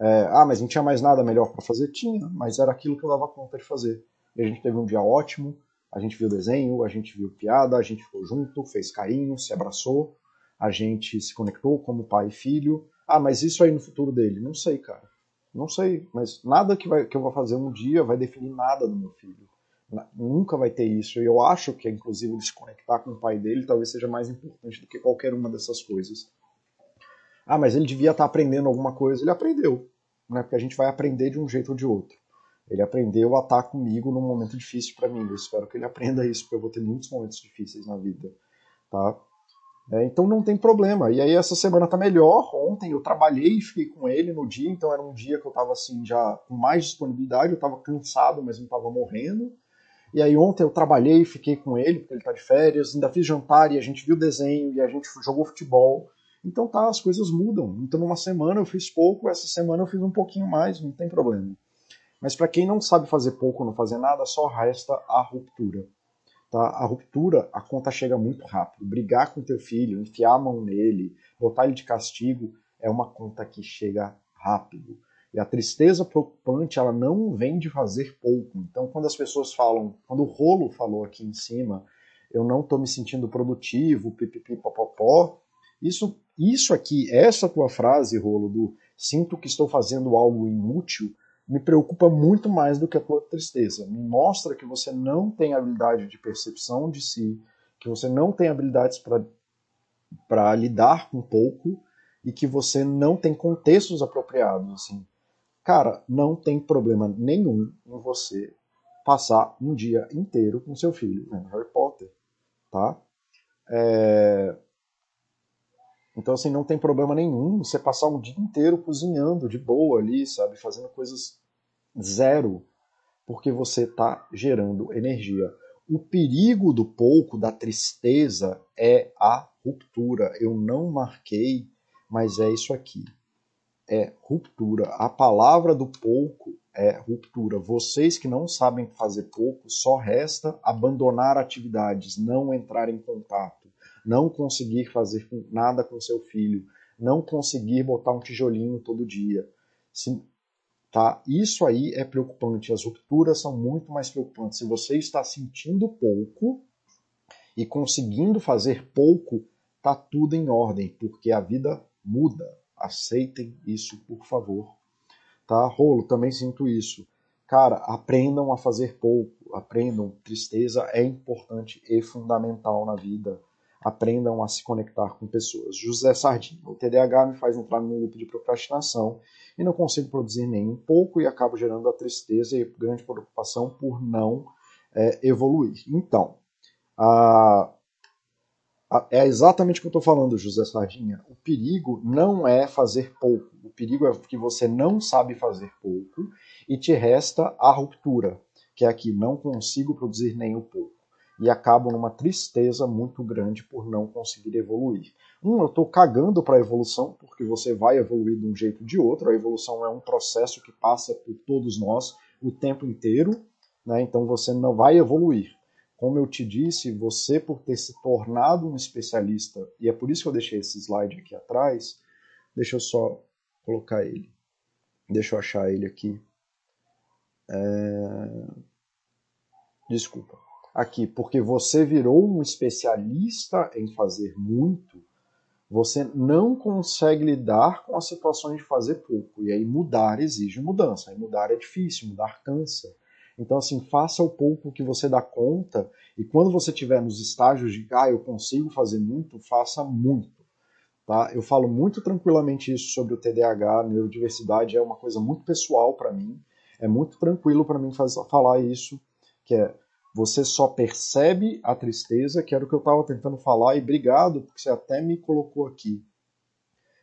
É, ah, mas não tinha mais nada melhor para fazer? Tinha, mas era aquilo que eu dava conta de fazer. E a gente teve um dia ótimo. A gente viu desenho, a gente viu piada, a gente ficou junto, fez carinho, se abraçou, a gente se conectou como pai e filho. Ah, mas isso aí no futuro dele? Não sei, cara. Não sei, mas nada que, vai, que eu vou fazer um dia vai definir nada do meu filho. Nunca vai ter isso. E eu acho que, inclusive, ele se conectar com o pai dele talvez seja mais importante do que qualquer uma dessas coisas. Ah, mas ele devia estar aprendendo alguma coisa. Ele aprendeu. Né? Porque a gente vai aprender de um jeito ou de outro. Ele aprendeu a estar comigo num momento difícil para mim. Eu espero que ele aprenda isso, porque eu vou ter muitos momentos difíceis na vida. Tá? É, então não tem problema. E aí essa semana tá melhor. Ontem eu trabalhei e fiquei com ele no dia, então era um dia que eu tava assim já com mais disponibilidade, eu tava cansado, mas não tava morrendo. E aí ontem eu trabalhei e fiquei com ele, porque ele tá de férias, ainda fiz jantar e a gente viu desenho e a gente jogou futebol. Então tá, as coisas mudam. Então numa semana eu fiz pouco, essa semana eu fiz um pouquinho mais, não tem problema. Mas para quem não sabe fazer pouco ou não fazer nada, só resta a ruptura. Tá? A ruptura, a conta chega muito rápido. Brigar com teu filho, enfiar a mão nele, botar ele de castigo, é uma conta que chega rápido. E a tristeza preocupante, ela não vem de fazer pouco. Então, quando as pessoas falam, quando o Rolo falou aqui em cima, eu não estou me sentindo produtivo, pipipi, popopó, isso, isso aqui, essa tua frase, Rolo, do sinto que estou fazendo algo inútil, me preocupa muito mais do que a tua tristeza. Me mostra que você não tem habilidade de percepção de si, que você não tem habilidades para lidar com pouco e que você não tem contextos apropriados. Assim cara, não tem problema nenhum em você passar um dia inteiro com seu filho vendo Harry Potter, tá? É... Então, assim, não tem problema nenhum você passar um dia inteiro cozinhando de boa ali, sabe? Fazendo coisas zero, porque você está gerando energia. O perigo do pouco, da tristeza, é a ruptura. Eu não marquei, mas é isso aqui é ruptura. A palavra do pouco é ruptura. Vocês que não sabem fazer pouco, só resta abandonar atividades, não entrar em contato, não conseguir fazer nada com seu filho, não conseguir botar um tijolinho todo dia. Sim, tá? Isso aí é preocupante. As rupturas são muito mais preocupantes. Se você está sentindo pouco e conseguindo fazer pouco, tá tudo em ordem, porque a vida muda. Aceitem isso, por favor. Tá? Rolo, também sinto isso. Cara, aprendam a fazer pouco, aprendam. Tristeza é importante e fundamental na vida. Aprendam a se conectar com pessoas. José Sardinha, o TDAH me faz entrar num loop de procrastinação e não consigo produzir nem um pouco e acabo gerando a tristeza e grande preocupação por não é, evoluir. Então, a, a, é exatamente o que eu estou falando, José Sardinha. O perigo não é fazer pouco. O perigo é que você não sabe fazer pouco e te resta a ruptura, que é aqui, não consigo produzir nem o pouco. E acabo numa tristeza muito grande por não conseguir evoluir. Um, eu estou cagando para a evolução, porque você vai evoluir de um jeito ou de outro. A evolução é um processo que passa por todos nós o tempo inteiro, né? então você não vai evoluir. Como eu te disse, você, por ter se tornado um especialista, e é por isso que eu deixei esse slide aqui atrás, deixa eu só colocar ele. Deixa eu achar ele aqui. É... Desculpa. Aqui, porque você virou um especialista em fazer muito, você não consegue lidar com as situações de fazer pouco. E aí mudar exige mudança. Aí mudar é difícil, mudar cansa. Então, assim, faça o pouco que você dá conta. E quando você estiver nos estágios de, ah, eu consigo fazer muito, faça muito. Tá? Eu falo muito tranquilamente isso sobre o TDAH, neurodiversidade é uma coisa muito pessoal para mim é muito tranquilo para mim fazer, falar isso, que é você só percebe a tristeza, que era o que eu estava tentando falar, e obrigado, porque você até me colocou aqui.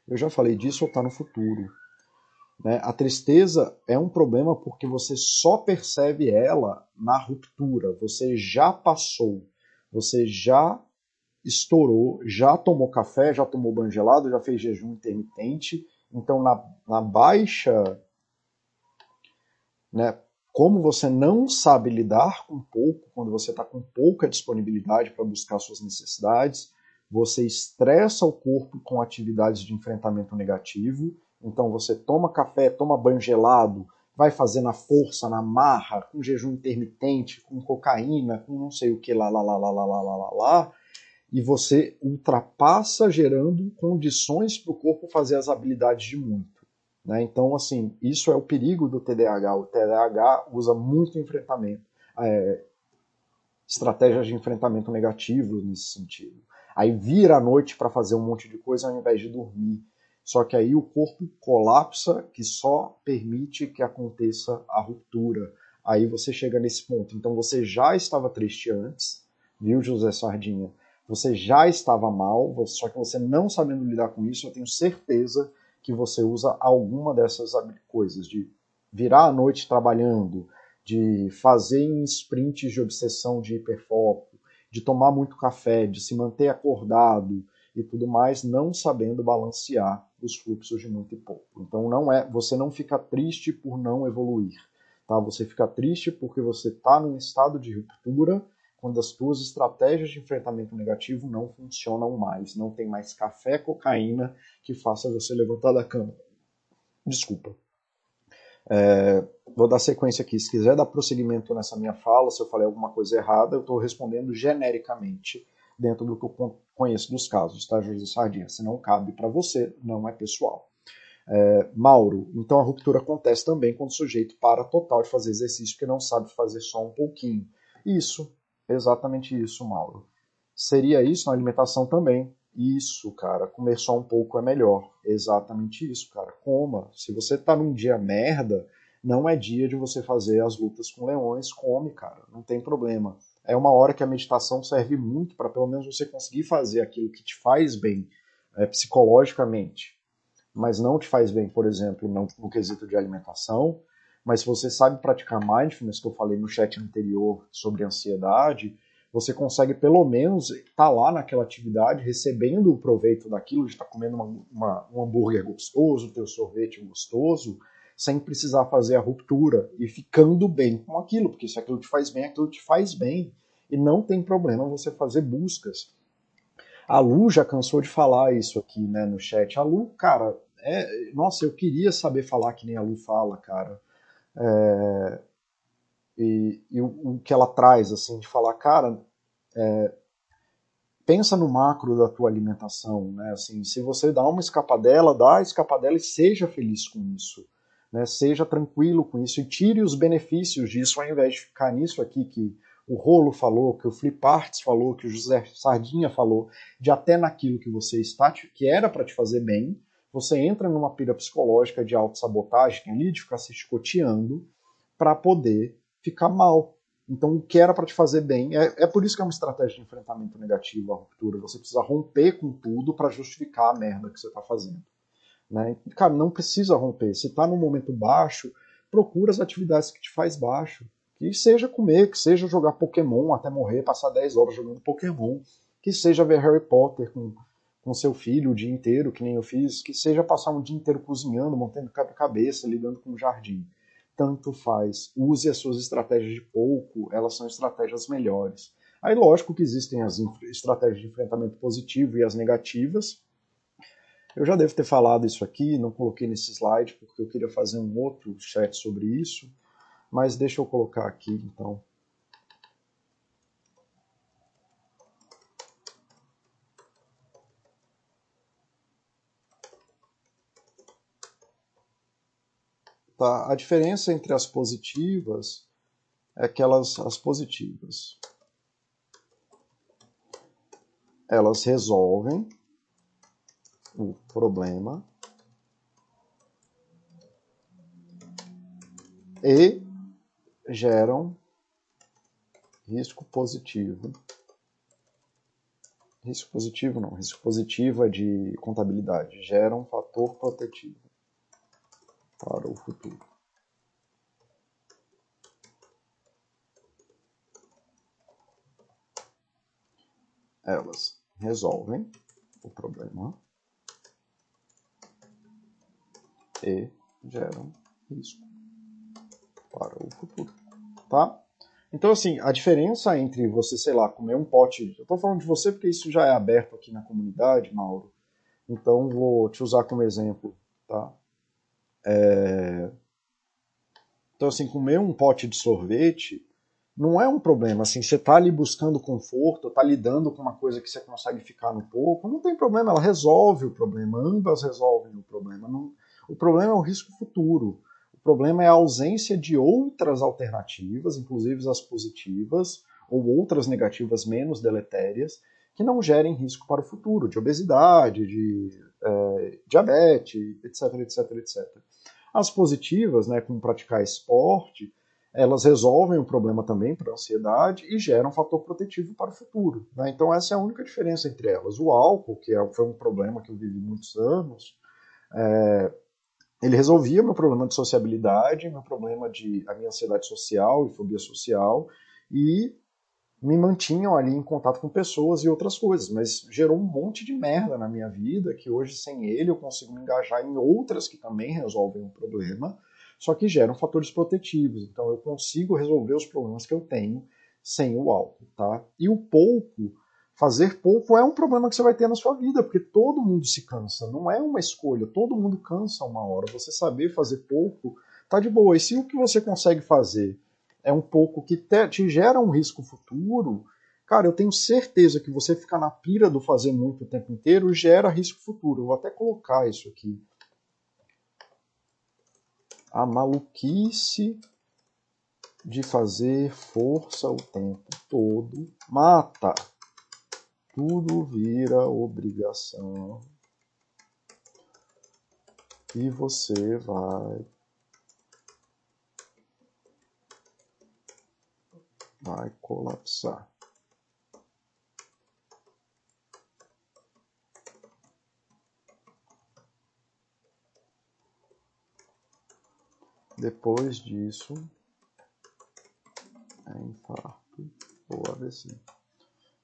Eu já falei disso está no futuro. Né? A tristeza é um problema porque você só percebe ela na ruptura. Você já passou, você já estourou, já tomou café, já tomou banho gelado, já fez jejum intermitente. Então, na, na baixa né? como você não sabe lidar com pouco, quando você está com pouca disponibilidade para buscar suas necessidades, você estressa o corpo com atividades de enfrentamento negativo. Então você toma café, toma banho gelado, vai fazer na força, na marra, com jejum intermitente, com cocaína, com não sei o que lá, lá, lá, lá, lá, lá, lá, lá. E você ultrapassa gerando condições para o corpo fazer as habilidades de muito. Né? Então, assim, isso é o perigo do TDAH. O TDAH usa muito enfrentamento, é, estratégias de enfrentamento negativo nesse sentido. Aí vira à noite para fazer um monte de coisa ao invés de dormir. Só que aí o corpo colapsa, que só permite que aconteça a ruptura. Aí você chega nesse ponto. Então você já estava triste antes, viu, José Sardinha? Você já estava mal, só que você não sabendo lidar com isso, eu tenho certeza que você usa alguma dessas coisas, de virar a noite trabalhando, de fazer em sprints de obsessão de hiperfoco, de tomar muito café, de se manter acordado e tudo mais, não sabendo balancear os fluxos de muito e pouco. Então não é, você não fica triste por não evoluir, tá? Você fica triste porque você está num estado de ruptura quando as suas estratégias de enfrentamento negativo não funcionam mais, não tem mais café, cocaína que faça você levantar da cama. Desculpa. É, vou dar sequência aqui. Se quiser dar prosseguimento nessa minha fala, se eu falei alguma coisa errada, eu estou respondendo genericamente dentro do que eu conheço dos casos, tá, José Sardinha? Se não cabe para você, não é pessoal. É, Mauro, então a ruptura acontece também quando o sujeito para total de fazer exercício porque não sabe fazer só um pouquinho. Isso, Exatamente isso, Mauro. Seria isso na alimentação também. Isso, cara, comer só um pouco é melhor. Exatamente isso, cara. Coma. Se você tá num dia merda, não é dia de você fazer as lutas com leões, come, cara. Não tem problema. É uma hora que a meditação serve muito para pelo menos você conseguir fazer aquilo que te faz bem é, psicologicamente, mas não te faz bem, por exemplo, no, no quesito de alimentação, mas se você sabe praticar mindfulness, que eu falei no chat anterior sobre ansiedade, você consegue pelo menos estar tá lá naquela atividade, recebendo o proveito daquilo, de estar tá comendo uma, uma, um hambúrguer gostoso, teu sorvete gostoso, sem precisar fazer a ruptura e ficando bem com aquilo, porque se aquilo te faz bem, aquilo te faz bem. E não tem problema você fazer buscas. A Lu já cansou de falar isso aqui né, no chat. A Lu, cara, é, nossa, eu queria saber falar que nem a Lu fala, cara. É, e, e o, o, que ela traz, assim, de falar, cara, é, pensa no macro da tua alimentação, né? Assim, se você dá uma escapadela, dá a escapadela e seja feliz com isso, né? Seja tranquilo com isso e tire os benefícios disso ao invés de ficar nisso aqui que o Rolo falou, que o Flip Arts falou, que o José Sardinha falou, de até naquilo que você está, que era para te fazer bem, você entra numa pira psicológica de autossabotagem ali, de ficar se escoteando para poder ficar mal, então, o que era para te fazer bem, é, é por isso que é uma estratégia de enfrentamento negativo, a ruptura. Você precisa romper com tudo para justificar a merda que você está fazendo. Né? Cara, não precisa romper. Se está num momento baixo, procura as atividades que te faz baixo. Que seja comer, que seja jogar Pokémon até morrer, passar 10 horas jogando Pokémon, que seja ver Harry Potter com, com seu filho o dia inteiro, que nem eu fiz, que seja passar um dia inteiro cozinhando, montando quebra-cabeça, lidando com o jardim tanto faz. Use as suas estratégias de pouco, elas são estratégias melhores. Aí, lógico que existem as estratégias de enfrentamento positivo e as negativas. Eu já devo ter falado isso aqui, não coloquei nesse slide porque eu queria fazer um outro chat sobre isso, mas deixa eu colocar aqui então. Tá? A diferença entre as positivas é que elas, as positivas, elas resolvem o problema e geram risco positivo. Risco positivo não, risco positivo é de contabilidade, gera um fator protetivo para o futuro. Elas resolvem o problema e geram risco para o futuro, tá? Então, assim, a diferença entre você, sei lá, comer um pote. Eu tô falando de você porque isso já é aberto aqui na comunidade, Mauro. Então, vou te usar como exemplo, tá? É... Então, assim, comer um pote de sorvete não é um problema. Assim, você está ali buscando conforto, está lidando com uma coisa que você consegue ficar no pouco, não tem problema, ela resolve o problema, ambas resolvem o problema. Não... O problema é o risco futuro. O problema é a ausência de outras alternativas, inclusive as positivas, ou outras negativas menos deletérias, que não gerem risco para o futuro, de obesidade, de é, diabetes, etc, etc, etc. As positivas, né, como praticar esporte, elas resolvem o problema também para a ansiedade e geram fator protetivo para o futuro. Né? Então essa é a única diferença entre elas. O álcool, que é, foi um problema que eu vivi muitos anos, é, ele resolvia meu problema de sociabilidade, meu problema de a minha ansiedade social e fobia social, e me mantinham ali em contato com pessoas e outras coisas, mas gerou um monte de merda na minha vida que hoje sem ele eu consigo me engajar em outras que também resolvem o problema, só que geram fatores protetivos. Então eu consigo resolver os problemas que eu tenho sem o álcool, tá? E o pouco, fazer pouco é um problema que você vai ter na sua vida, porque todo mundo se cansa, não é uma escolha, todo mundo cansa uma hora. Você saber fazer pouco tá de boa. E se o que você consegue fazer é um pouco que te, te gera um risco futuro, cara, eu tenho certeza que você ficar na pira do fazer muito o tempo inteiro gera risco futuro. Eu vou até colocar isso aqui. A maluquice de fazer força o tempo todo mata. Tudo vira obrigação. E você vai vai colapsar. Depois disso, é infarto ou AVC.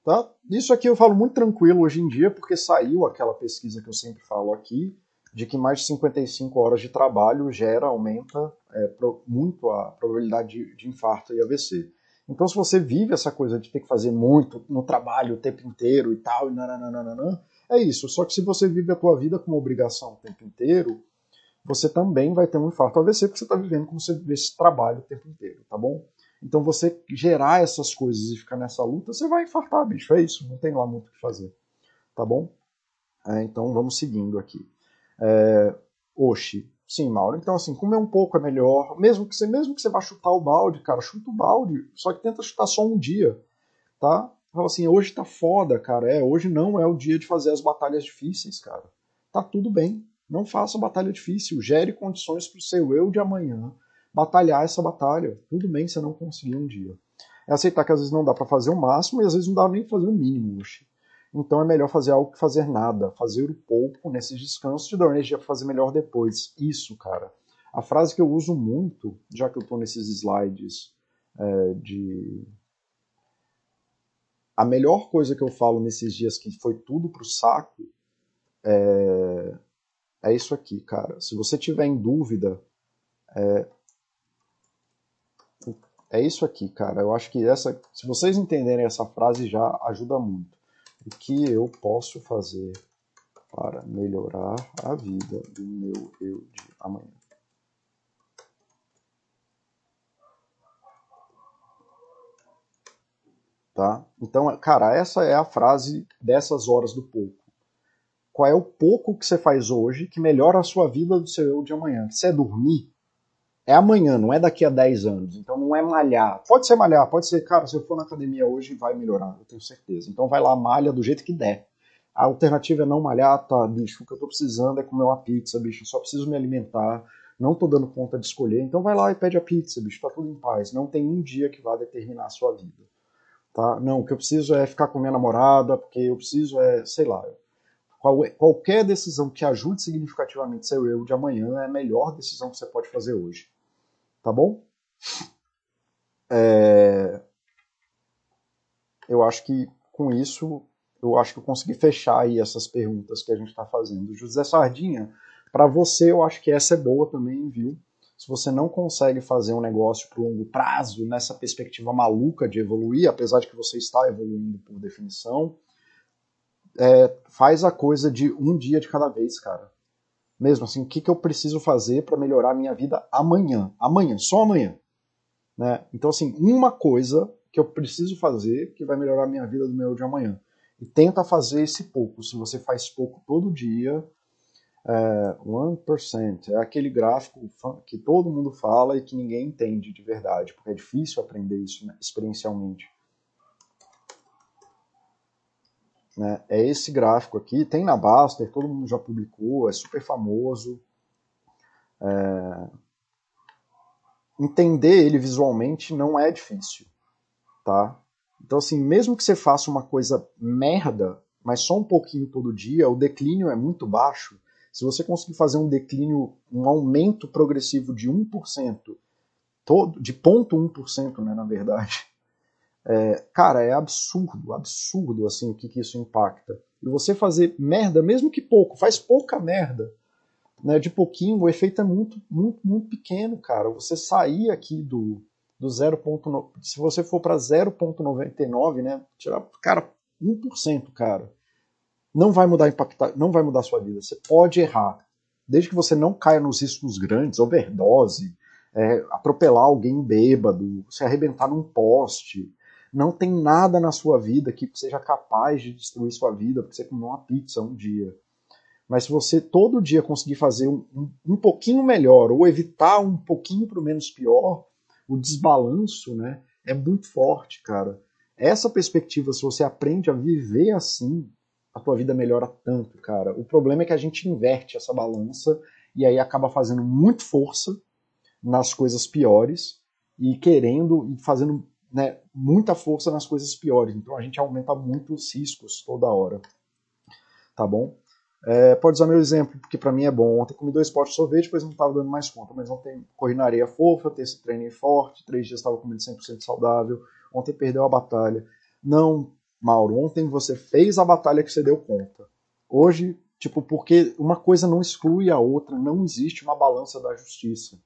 Tá? Isso aqui eu falo muito tranquilo hoje em dia, porque saiu aquela pesquisa que eu sempre falo aqui, de que mais de 55 horas de trabalho gera, aumenta é, pro, muito a probabilidade de, de infarto e AVC. Então, se você vive essa coisa de ter que fazer muito no trabalho o tempo inteiro e tal, e nananana, é isso. Só que se você vive a tua vida como obrigação o tempo inteiro, você também vai ter um infarto AVC, porque você está vivendo como se vive esse trabalho o tempo inteiro, tá bom? Então você gerar essas coisas e ficar nessa luta, você vai infartar, bicho. É isso, não tem lá muito o que fazer. Tá bom? É, então vamos seguindo aqui. É, Oxi. Sim, Mauro. Então, assim, comer um pouco é melhor. Mesmo que você, mesmo que você vá chutar o balde, cara, chuta o balde. Só que tenta chutar só um dia. Tá? Fala assim, hoje tá foda, cara. É, hoje não é o dia de fazer as batalhas difíceis, cara. Tá tudo bem. Não faça batalha difícil. Gere condições pro seu eu de amanhã batalhar essa batalha. Tudo bem se não conseguir um dia. É aceitar que às vezes não dá para fazer o máximo e às vezes não dá nem pra fazer o mínimo. Oxi. Então é melhor fazer algo que fazer nada, fazer o pouco nesses descansos te dá energia para fazer melhor depois. Isso, cara. A frase que eu uso muito, já que eu estou nesses slides é, de. A melhor coisa que eu falo nesses dias que foi tudo pro saco é, é isso aqui, cara. Se você tiver em dúvida, é, é isso aqui, cara. Eu acho que essa, se vocês entenderem essa frase já ajuda muito. O que eu posso fazer para melhorar a vida do meu eu de amanhã? Tá? Então, cara, essa é a frase dessas horas do pouco. Qual é o pouco que você faz hoje que melhora a sua vida do seu eu de amanhã? Se é dormir, é amanhã, não é daqui a 10 anos. Então não é malhar. Pode ser malhar, pode ser, cara, se eu for na academia hoje vai melhorar, eu tenho certeza. Então vai lá, malha do jeito que der. A alternativa é não malhar, tá, bicho, o que eu tô precisando é comer uma pizza, bicho, só preciso me alimentar, não tô dando conta de escolher. Então vai lá e pede a pizza, bicho, tá tudo em paz. Não tem um dia que vá determinar a sua vida. Tá? Não, o que eu preciso é ficar com minha namorada, porque eu preciso é, sei lá, é, qualquer decisão que ajude significativamente seu eu de amanhã é a melhor decisão que você pode fazer hoje. Tá bom? É... Eu acho que com isso, eu acho que eu consegui fechar aí essas perguntas que a gente está fazendo. José Sardinha, para você eu acho que essa é boa também, viu? Se você não consegue fazer um negócio para longo prazo, nessa perspectiva maluca de evoluir, apesar de que você está evoluindo por definição, é, faz a coisa de um dia de cada vez, cara mesmo assim, o que, que eu preciso fazer para melhorar a minha vida amanhã? Amanhã, só amanhã. Né? Então, assim, uma coisa que eu preciso fazer que vai melhorar a minha vida do meu de amanhã. E tenta fazer esse pouco. Se você faz pouco todo dia, é, 1% é aquele gráfico que todo mundo fala e que ninguém entende de verdade, porque é difícil aprender isso né, experiencialmente. Né? É esse gráfico aqui, tem na Baster, todo mundo já publicou, é super famoso. É... Entender ele visualmente não é difícil, tá? Então, assim, mesmo que você faça uma coisa merda, mas só um pouquinho todo dia, o declínio é muito baixo. Se você conseguir fazer um declínio, um aumento progressivo de 1%, todo, de 0,1%, né, na verdade, é, cara, é absurdo, absurdo assim o que, que isso impacta. E você fazer merda, mesmo que pouco, faz pouca merda, né, de pouquinho, o efeito é muito, muito, muito pequeno, cara. Você sair aqui do, do 0.9, se você for para 0.99, né, tirar, cara, 1%, cara, não vai mudar impactar, não vai mudar a sua vida. Você pode errar, desde que você não caia nos riscos grandes, overdose, é, atropelar alguém bêbado, se arrebentar num poste, não tem nada na sua vida que seja capaz de destruir sua vida porque você comeu uma pizza um dia. Mas se você todo dia conseguir fazer um, um, um pouquinho melhor ou evitar um pouquinho para menos pior, o desbalanço né, é muito forte, cara. Essa perspectiva, se você aprende a viver assim, a tua vida melhora tanto, cara. O problema é que a gente inverte essa balança e aí acaba fazendo muito força nas coisas piores e querendo e fazendo né, muita força nas coisas piores. Então a gente aumenta muito os riscos toda hora. Tá bom? É, pode usar meu exemplo, porque para mim é bom. Ontem comi dois potes de sorvete, depois não estava dando mais conta. Mas ontem corri na areia fofa, ter esse treino forte, três dias estava comendo 100% saudável. Ontem perdeu a batalha. Não, Mauro, ontem você fez a batalha que você deu conta. Hoje, tipo, porque uma coisa não exclui a outra, não existe uma balança da justiça.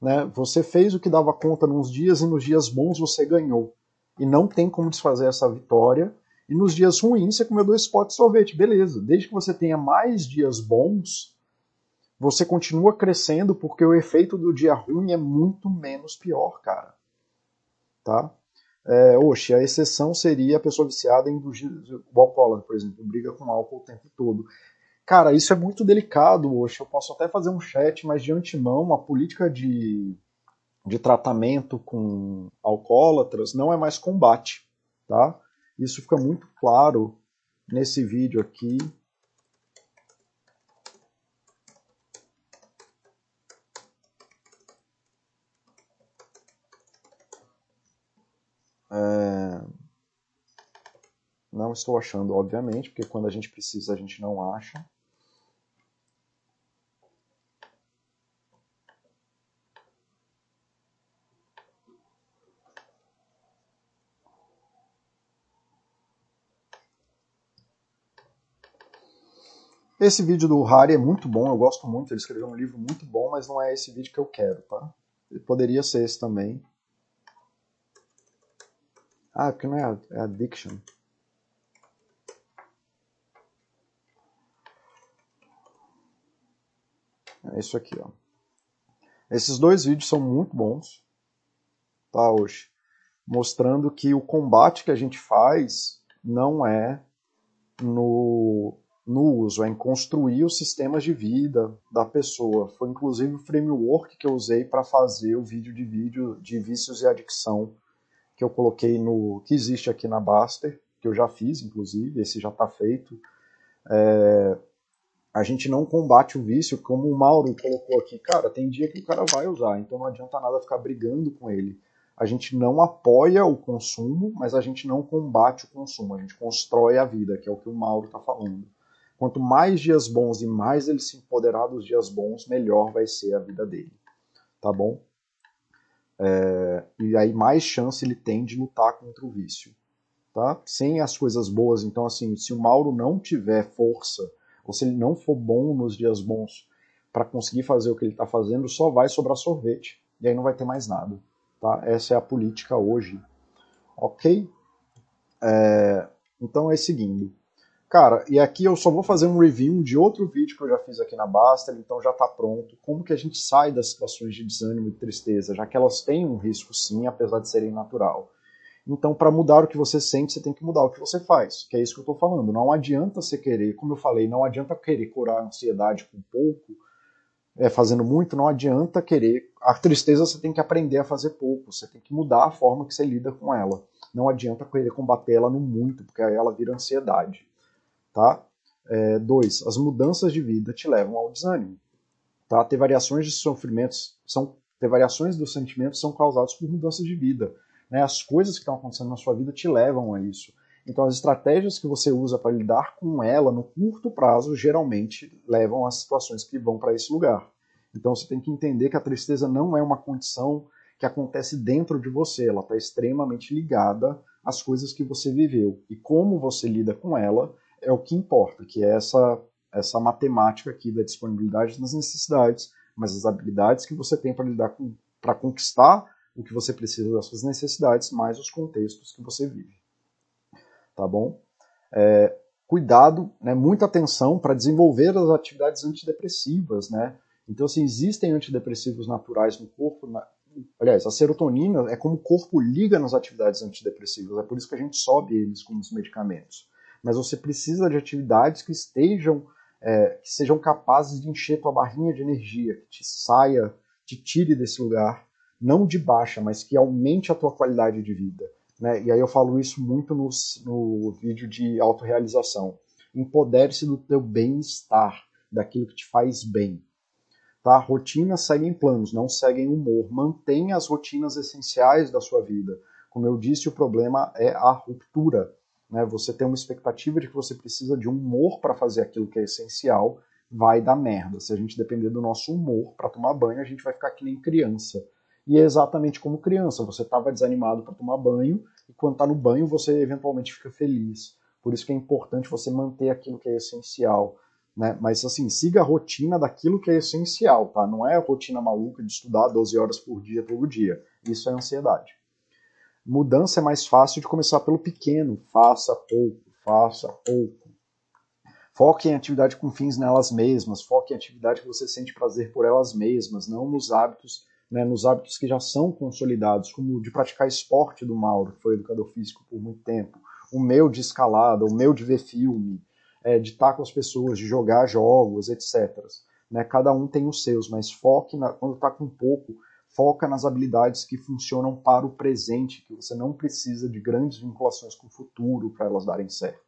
Né? Você fez o que dava conta nos dias e nos dias bons você ganhou. E não tem como desfazer essa vitória. E nos dias ruins você comeu dois potes de sorvete, beleza. Desde que você tenha mais dias bons, você continua crescendo porque o efeito do dia ruim é muito menos pior, cara. tá? É, oxe, a exceção seria a pessoa viciada em o alcoólatra, por exemplo, briga com álcool o tempo todo. Cara, isso é muito delicado, oxe. Eu posso até fazer um chat, mas de antemão, a política de, de tratamento com alcoólatras não é mais combate, tá? Isso fica muito claro nesse vídeo aqui. É... Não estou achando, obviamente, porque quando a gente precisa a gente não acha. Esse vídeo do Harry é muito bom, eu gosto muito, ele escreveu um livro muito bom, mas não é esse vídeo que eu quero, tá? Ele poderia ser esse também. Ah, porque não é, é Addiction. É isso aqui, ó. Esses dois vídeos são muito bons, tá, hoje? Mostrando que o combate que a gente faz não é no no uso, é em construir os sistemas de vida da pessoa. Foi inclusive o framework que eu usei para fazer o vídeo de vídeo de vícios e adicção que eu coloquei no que existe aqui na Baster, que eu já fiz, inclusive, esse já está feito. É, a gente não combate o vício, como o Mauro colocou aqui. Cara, tem dia que o cara vai usar, então não adianta nada ficar brigando com ele. A gente não apoia o consumo, mas a gente não combate o consumo. A gente constrói a vida, que é o que o Mauro está falando. Quanto mais dias bons e mais ele se empoderar dos dias bons, melhor vai ser a vida dele. Tá bom? É, e aí mais chance ele tem de lutar contra o vício. Tá? Sem as coisas boas, então assim, se o Mauro não tiver força, ou se ele não for bom nos dias bons para conseguir fazer o que ele está fazendo, só vai sobrar sorvete. E aí não vai ter mais nada. Tá? Essa é a política hoje. Ok? É, então é seguindo. Cara, e aqui eu só vou fazer um review de outro vídeo que eu já fiz aqui na Basta, então já está pronto. Como que a gente sai das situações de desânimo e tristeza, já que elas têm um risco sim, apesar de serem natural. Então, para mudar o que você sente, você tem que mudar o que você faz, que é isso que eu estou falando. Não adianta você querer, como eu falei, não adianta querer curar a ansiedade com pouco, é, fazendo muito, não adianta querer. A tristeza você tem que aprender a fazer pouco, você tem que mudar a forma que você lida com ela. Não adianta querer combater ela no muito, porque aí ela vira ansiedade. Tá? É, dois, as mudanças de vida te levam ao desânimo. Tá? Ter variações de sofrimentos são ter variações dos sentimentos são causadas por mudanças de vida. Né? As coisas que estão acontecendo na sua vida te levam a isso. Então, as estratégias que você usa para lidar com ela no curto prazo geralmente levam a situações que vão para esse lugar. Então, você tem que entender que a tristeza não é uma condição que acontece dentro de você, ela está extremamente ligada às coisas que você viveu. E como você lida com ela é o que importa, que é essa, essa matemática aqui da disponibilidade das necessidades, mas as habilidades que você tem para lidar com, para conquistar o que você precisa das suas necessidades, mais os contextos que você vive. Tá bom? É, cuidado, né, muita atenção para desenvolver as atividades antidepressivas, né? Então, assim, existem antidepressivos naturais no corpo. Na... Aliás, a serotonina é como o corpo liga nas atividades antidepressivas, é por isso que a gente sobe eles como os medicamentos mas você precisa de atividades que estejam, é, que sejam capazes de encher tua barrinha de energia, que te saia, te tire desse lugar, não de baixa, mas que aumente a tua qualidade de vida. Né? E aí eu falo isso muito no, no vídeo de autorrealização. Empodere-se do teu bem-estar, daquilo que te faz bem. Tá? Rotinas seguem planos, não seguem humor. Mantenha as rotinas essenciais da sua vida. Como eu disse, o problema é a ruptura né, você tem uma expectativa de que você precisa de um humor para fazer aquilo que é essencial, vai dar merda. Se a gente depender do nosso humor para tomar banho, a gente vai ficar que nem criança. E é exatamente como criança, você estava desanimado para tomar banho e quando está no banho você eventualmente fica feliz. Por isso que é importante você manter aquilo que é essencial. Né? Mas assim, siga a rotina daquilo que é essencial, tá? Não é a rotina maluca de estudar 12 horas por dia todo dia. Isso é ansiedade. Mudança é mais fácil de começar pelo pequeno. Faça pouco, faça pouco. Foque em atividade com fins nelas mesmas, foque em atividade que você sente prazer por elas mesmas, não nos hábitos né, nos hábitos que já são consolidados, como de praticar esporte do Mauro, que foi educador físico por muito tempo, o meu de escalada, o meu de ver filme, é, de estar com as pessoas, de jogar jogos, etc. Né, cada um tem os seus, mas foque na, quando está com pouco, foca nas habilidades que funcionam para o presente, que você não precisa de grandes vinculações com o futuro para elas darem certo.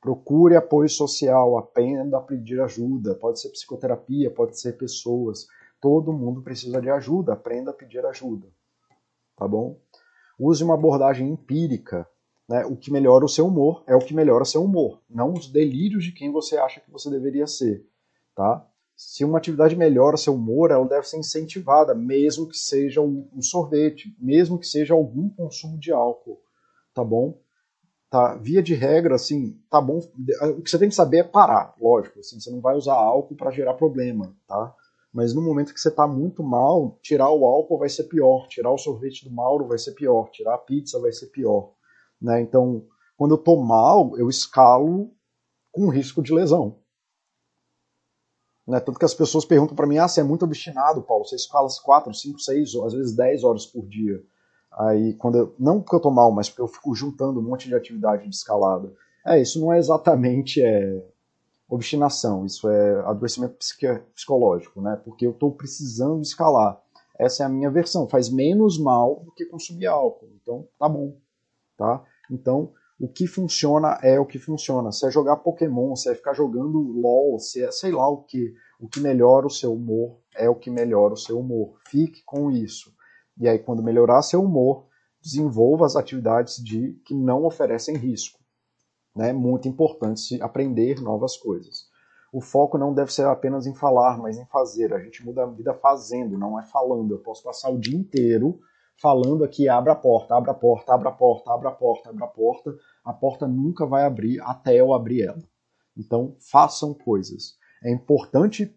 Procure apoio social, aprenda a pedir ajuda, pode ser psicoterapia, pode ser pessoas. Todo mundo precisa de ajuda, aprenda a pedir ajuda. Tá bom? Use uma abordagem empírica. Né? O que melhora o seu humor é o que melhora seu humor, não os delírios de quem você acha que você deveria ser. Tá? Se uma atividade melhora seu humor, ela deve ser incentivada, mesmo que seja um sorvete, mesmo que seja algum consumo de álcool. Tá bom? tá? Via de regra, assim, tá bom. O que você tem que saber é parar, lógico. Assim, você não vai usar álcool para gerar problema, tá? Mas no momento que você tá muito mal, tirar o álcool vai ser pior, tirar o sorvete do Mauro vai ser pior, tirar a pizza vai ser pior, né? Então, quando eu tô mal, eu escalo com risco de lesão. Né? Tanto que as pessoas perguntam para mim: ah, você é muito obstinado, Paulo, você escala 4, 5, 6, às vezes 10 horas por dia. Aí, quando eu, não porque eu tô mal, mas porque eu fico juntando um monte de atividade de escalada. É, isso não é exatamente é, obstinação, isso é adoecimento psicológico, né? Porque eu estou precisando escalar. Essa é a minha versão. Faz menos mal do que consumir álcool. Então, tá bom, tá? Então, o que funciona é o que funciona. Se é jogar Pokémon, se é ficar jogando LOL, se é sei lá o que, o que melhora o seu humor é o que melhora o seu humor. Fique com isso. E aí, quando melhorar seu humor, desenvolva as atividades de que não oferecem risco. É né? muito importante aprender novas coisas. O foco não deve ser apenas em falar, mas em fazer. A gente muda a vida fazendo, não é falando. Eu posso passar o dia inteiro falando aqui, abra a porta, abra a porta, abra a porta, abra a porta, abra a porta. A porta nunca vai abrir até eu abrir ela. Então, façam coisas. É importante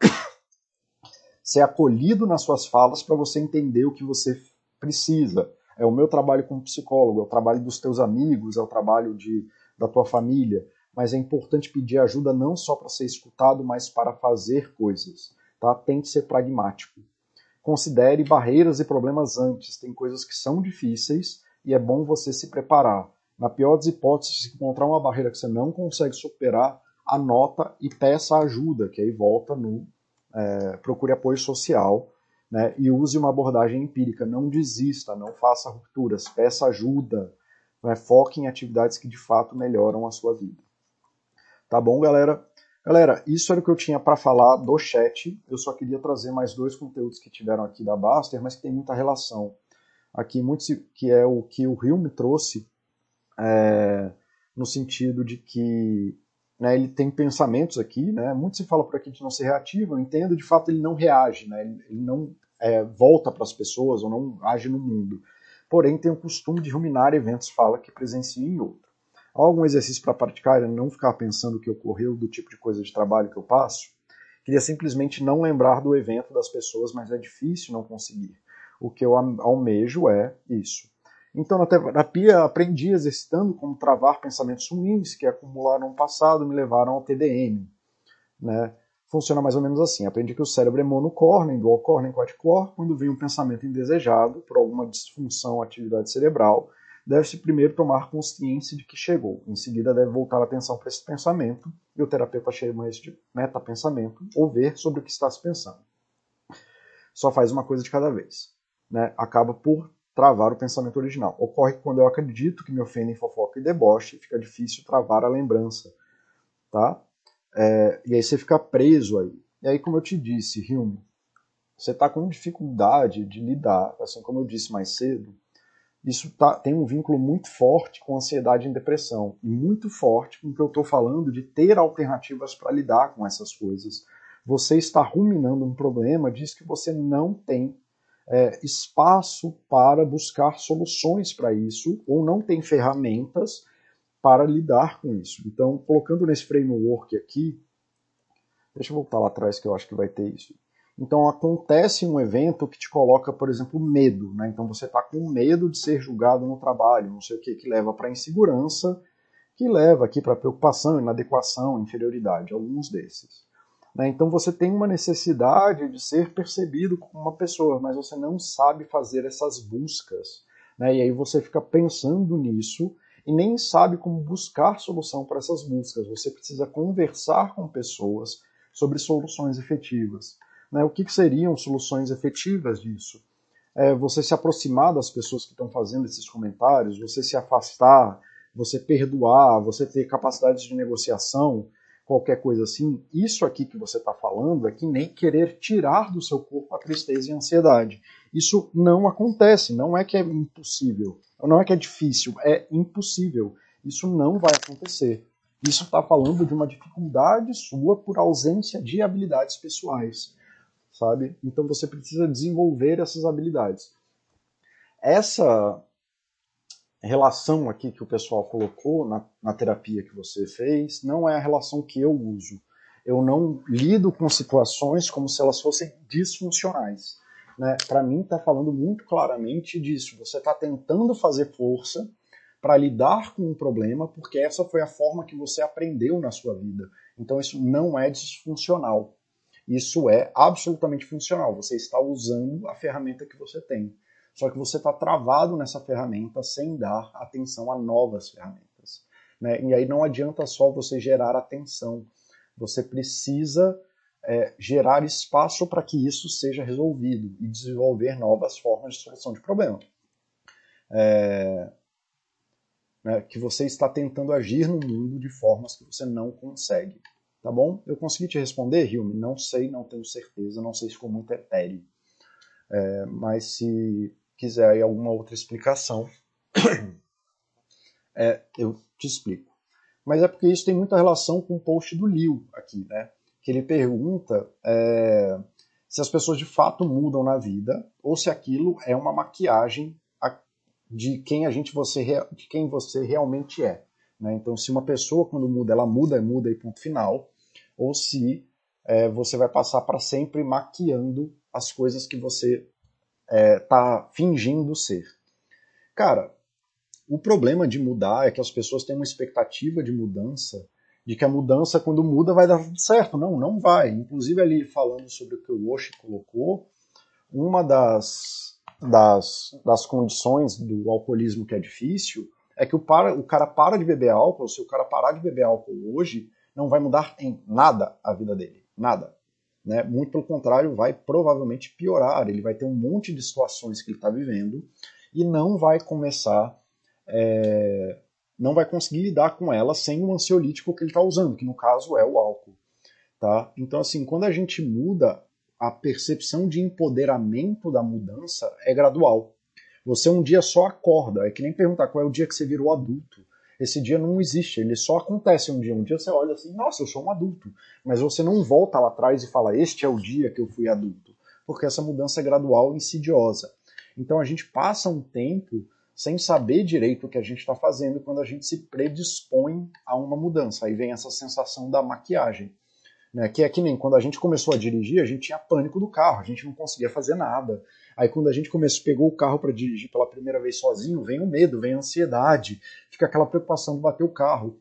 ser acolhido nas suas falas para você entender o que você precisa. É o meu trabalho como psicólogo, é o trabalho dos teus amigos, é o trabalho de, da tua família. Mas é importante pedir ajuda não só para ser escutado, mas para fazer coisas. Tá? Tem que ser pragmático. Considere barreiras e problemas antes. Tem coisas que são difíceis e é bom você se preparar. Na pior das hipóteses, se encontrar uma barreira que você não consegue superar, anota e peça ajuda, que aí volta no é, procure apoio social né, e use uma abordagem empírica. Não desista, não faça rupturas, peça ajuda, né, foque em atividades que de fato melhoram a sua vida. Tá bom, galera? Galera, isso era o que eu tinha para falar do chat. Eu só queria trazer mais dois conteúdos que tiveram aqui da Baster, mas que tem muita relação. Aqui, muito, que é o que o Rio me trouxe, é, no sentido de que né, ele tem pensamentos aqui, né, muito se fala por aqui de não ser reativo, eu entendo, de fato ele não reage, né, ele não é, volta para as pessoas ou não age no mundo. Porém, tem o costume de ruminar eventos fala que presencia em outro. Algum exercício para praticar e não ficar pensando o que ocorreu do tipo de coisa de trabalho que eu passo? Queria simplesmente não lembrar do evento das pessoas, mas é difícil não conseguir. O que eu almejo é isso. Então, na terapia, aprendi exercitando como travar pensamentos ruins que acumularam no passado me levaram ao TDM. Né? Funciona mais ou menos assim. Aprendi que o cérebro é monocórneo, dual córneo, quadcórneo. Quando vem um pensamento indesejado, por alguma disfunção atividade cerebral, deve-se primeiro tomar consciência de que chegou. Em seguida, deve voltar a atenção para esse pensamento, e o terapeuta chama isso de metapensamento, ou ver sobre o que está se pensando. Só faz uma coisa de cada vez. Né? Acaba por travar o pensamento original. Ocorre quando eu acredito que me ofendem fofoca e deboche, fica difícil travar a lembrança, tá? É, e aí você fica preso aí. E aí, como eu te disse, Hilme, você está com dificuldade de lidar, assim como eu disse mais cedo, isso tá, tem um vínculo muito forte com ansiedade e depressão, e muito forte com o que eu estou falando de ter alternativas para lidar com essas coisas. Você está ruminando um problema, diz que você não tem é, espaço para buscar soluções para isso, ou não tem ferramentas para lidar com isso. Então, colocando nesse framework aqui, deixa eu voltar lá atrás que eu acho que vai ter isso. Então, acontece um evento que te coloca, por exemplo, medo. Né? Então, você está com medo de ser julgado no trabalho, não sei o que, que leva para insegurança, que leva aqui para preocupação, inadequação, inferioridade, alguns desses. Né? Então você tem uma necessidade de ser percebido como uma pessoa, mas você não sabe fazer essas buscas. Né? E aí você fica pensando nisso e nem sabe como buscar solução para essas buscas. Você precisa conversar com pessoas sobre soluções efetivas. Né? O que, que seriam soluções efetivas disso? É você se aproximar das pessoas que estão fazendo esses comentários, você se afastar, você perdoar, você ter capacidades de negociação, qualquer coisa assim, isso aqui que você está falando é que nem querer tirar do seu corpo a tristeza e a ansiedade. Isso não acontece, não é que é impossível, não é que é difícil, é impossível. Isso não vai acontecer. Isso está falando de uma dificuldade sua por ausência de habilidades pessoais, sabe? Então você precisa desenvolver essas habilidades. Essa relação aqui que o pessoal colocou na, na terapia que você fez não é a relação que eu uso. Eu não lido com situações como se elas fossem disfuncionais. Né? Para mim, está falando muito claramente disso. Você está tentando fazer força para lidar com um problema, porque essa foi a forma que você aprendeu na sua vida. Então, isso não é disfuncional. Isso é absolutamente funcional. Você está usando a ferramenta que você tem. Só que você está travado nessa ferramenta sem dar atenção a novas ferramentas. Né? E aí não adianta só você gerar atenção, você precisa é, gerar espaço para que isso seja resolvido e desenvolver novas formas de solução de problema. É, né, que você está tentando agir no mundo de formas que você não consegue. Tá bom? Eu consegui te responder, Hilme? Não sei, não tenho certeza, não sei se ficou muito etéreo. É, mas se quiser aí alguma outra explicação, é, eu te explico. Mas é porque isso tem muita relação com o post do Liu aqui, né? Que ele pergunta é, se as pessoas de fato mudam na vida ou se aquilo é uma maquiagem de quem a gente você de quem você realmente é. Né? Então, se uma pessoa quando muda, ela muda, muda e ponto final, ou se é, você vai passar para sempre maquiando as coisas que você é, tá fingindo ser. Cara, o problema de mudar é que as pessoas têm uma expectativa de mudança, de que a mudança, quando muda, vai dar tudo certo. Não, não vai. Inclusive, ali falando sobre o que o Oshi colocou, uma das, das, das condições do alcoolismo que é difícil é que o, para, o cara para de beber álcool, se o cara parar de beber álcool hoje, não vai mudar em nada a vida dele. Nada. Né? Muito pelo contrário, vai provavelmente piorar. Ele vai ter um monte de situações que ele está vivendo e não vai começar, é, não vai conseguir lidar com ela sem o ansiolítico que ele está usando, que no caso é o álcool. Tá? Então, assim, quando a gente muda, a percepção de empoderamento da mudança é gradual. Você um dia só acorda, é que nem perguntar qual é o dia que você virou adulto. Esse dia não existe, ele só acontece um dia. Um dia você olha assim, nossa, eu sou um adulto. Mas você não volta lá atrás e fala, este é o dia que eu fui adulto. Porque essa mudança é gradual e insidiosa. Então a gente passa um tempo sem saber direito o que a gente está fazendo quando a gente se predispõe a uma mudança. Aí vem essa sensação da maquiagem. Né? Que é que nem quando a gente começou a dirigir, a gente tinha pânico do carro, a gente não conseguia fazer nada. Aí quando a gente começou, pegou o carro para dirigir pela primeira vez sozinho, vem o medo, vem a ansiedade, fica aquela preocupação de bater o carro.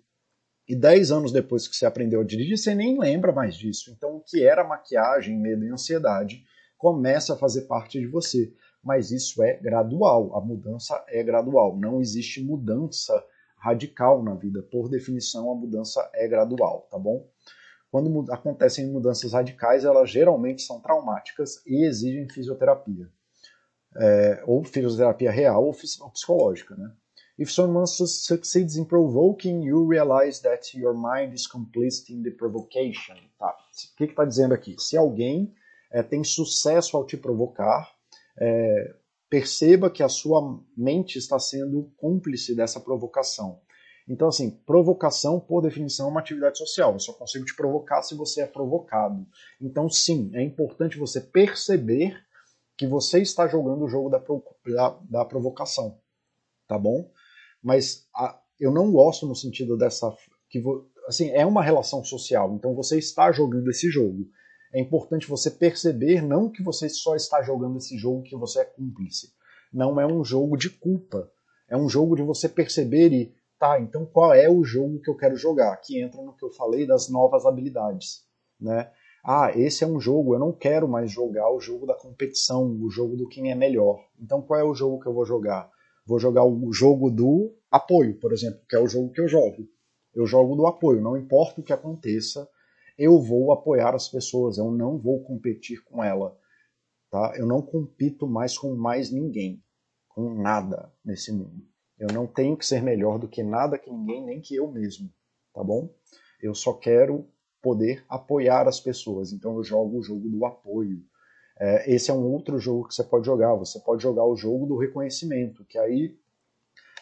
E dez anos depois que você aprendeu a dirigir, você nem lembra mais disso. Então o que era maquiagem, medo e ansiedade começa a fazer parte de você. Mas isso é gradual, a mudança é gradual. Não existe mudança radical na vida. Por definição, a mudança é gradual, tá bom? Quando acontecem mudanças radicais, elas geralmente são traumáticas e exigem fisioterapia é, ou fisioterapia real ou, psicológica, né? If someone succeeds in provoking, you realize that your mind is complicit in the provocation. Tá. O que está dizendo aqui? Se alguém é, tem sucesso ao te provocar, é, perceba que a sua mente está sendo cúmplice dessa provocação. Então, assim, provocação, por definição, é uma atividade social. Eu só consigo te provocar se você é provocado. Então, sim, é importante você perceber que você está jogando o jogo da, da, da provocação, tá bom? Mas a, eu não gosto no sentido dessa que assim é uma relação social, então você está jogando esse jogo. É importante você perceber não que você só está jogando esse jogo que você é cúmplice. Não é um jogo de culpa. É um jogo de você perceber e tá, então qual é o jogo que eu quero jogar? Que entra no que eu falei das novas habilidades, né? Ah, esse é um jogo, eu não quero mais jogar o jogo da competição, o jogo do quem é melhor. Então qual é o jogo que eu vou jogar? Vou jogar o jogo do apoio, por exemplo, que é o jogo que eu jogo. Eu jogo do apoio, não importa o que aconteça, eu vou apoiar as pessoas, eu não vou competir com ela. Tá? Eu não compito mais com mais ninguém, com nada nesse mundo. Eu não tenho que ser melhor do que nada, que ninguém, nem que eu mesmo, tá bom? Eu só quero poder apoiar as pessoas. Então eu jogo o jogo do apoio. É, esse é um outro jogo que você pode jogar. Você pode jogar o jogo do reconhecimento, que aí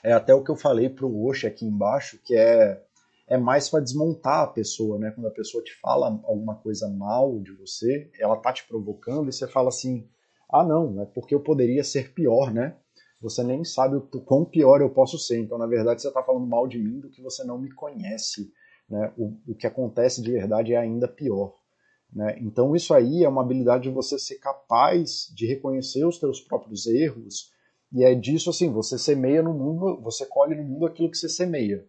é até o que eu falei para o Osh aqui embaixo, que é, é mais para desmontar a pessoa, né? Quando a pessoa te fala alguma coisa mal de você, ela tá te provocando e você fala assim, ah não, é porque eu poderia ser pior, né? você nem sabe o quão pior eu posso ser. Então, na verdade, você está falando mal de mim do que você não me conhece. Né? O, o que acontece de verdade é ainda pior. Né? Então, isso aí é uma habilidade de você ser capaz de reconhecer os seus próprios erros. E é disso assim: você semeia no mundo, você colhe no mundo aquilo que você semeia.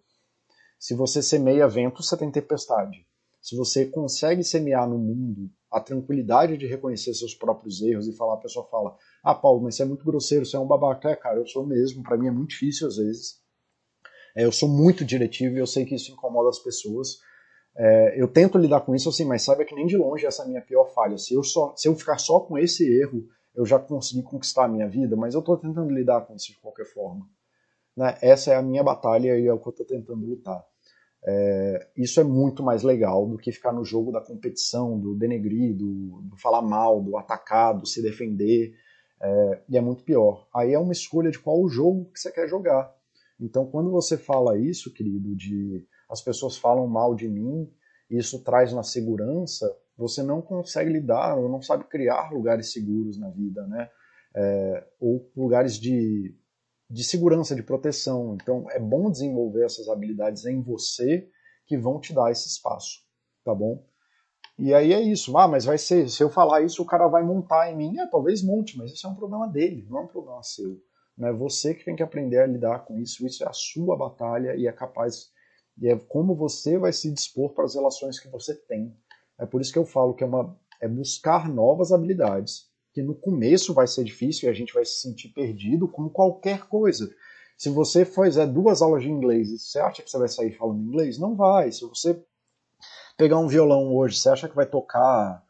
Se você semeia vento, você tem tempestade. Se você consegue semear no mundo a tranquilidade de reconhecer seus próprios erros e falar, a pessoa fala, ah, Paulo, mas você é muito grosseiro, você é um babaca. É, cara, eu sou mesmo, para mim é muito difícil às vezes. É, eu sou muito diretivo e eu sei que isso incomoda as pessoas. É, eu tento lidar com isso assim, mas saiba que nem de longe essa é a minha pior falha. Se eu, só, se eu ficar só com esse erro, eu já consegui conquistar a minha vida, mas eu estou tentando lidar com isso de qualquer forma. Né? Essa é a minha batalha e é o que eu estou tentando lutar. É, isso é muito mais legal do que ficar no jogo da competição, do denegrir, do, do falar mal, do atacar, do se defender. É, e é muito pior. Aí é uma escolha de qual jogo que você quer jogar. Então, quando você fala isso, querido, de as pessoas falam mal de mim, isso traz na segurança, você não consegue lidar ou não sabe criar lugares seguros na vida, né? É, ou lugares de de segurança, de proteção. Então é bom desenvolver essas habilidades em você que vão te dar esse espaço, tá bom? E aí é isso. Ah, mas vai ser, se eu falar isso, o cara vai montar em mim. É, talvez monte, mas isso é um problema dele, não é um problema seu. Não é você que tem que aprender a lidar com isso. Isso é a sua batalha e é capaz e é como você vai se dispor para as relações que você tem. É por isso que eu falo que é uma é buscar novas habilidades que no começo vai ser difícil e a gente vai se sentir perdido, como qualquer coisa. Se você fizer duas aulas de inglês e você acha que você vai sair falando inglês, não vai. Se você pegar um violão hoje, você acha que vai tocar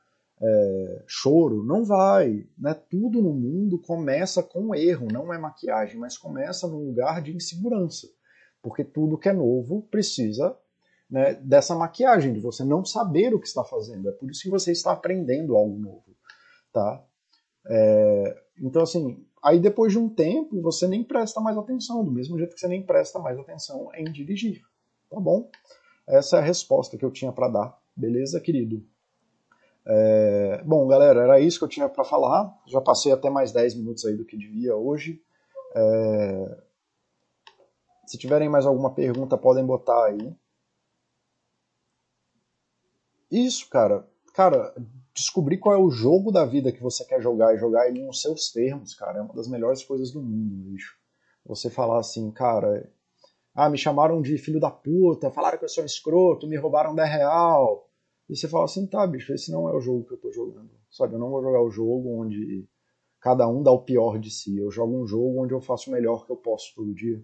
é, choro? Não vai. Né? Tudo no mundo começa com erro, não é maquiagem, mas começa num lugar de insegurança. Porque tudo que é novo precisa né, dessa maquiagem, de você não saber o que está fazendo. É por isso que você está aprendendo algo novo. Tá? É, então, assim, aí depois de um tempo você nem presta mais atenção, do mesmo jeito que você nem presta mais atenção em dirigir. Tá bom? Essa é a resposta que eu tinha para dar. Beleza, querido? É, bom, galera, era isso que eu tinha para falar. Já passei até mais 10 minutos aí do que devia hoje. É, se tiverem mais alguma pergunta, podem botar aí. Isso, cara. Cara, descobrir qual é o jogo da vida que você quer jogar e jogar ele nos seus termos, cara, é uma das melhores coisas do mundo, bicho. Você falar assim, cara, ah, me chamaram de filho da puta, falaram que eu sou escroto, me roubaram 10 real. E você fala assim, tá, bicho, esse não é o jogo que eu tô jogando. Sabe, eu não vou jogar o jogo onde cada um dá o pior de si. Eu jogo um jogo onde eu faço o melhor que eu posso todo dia.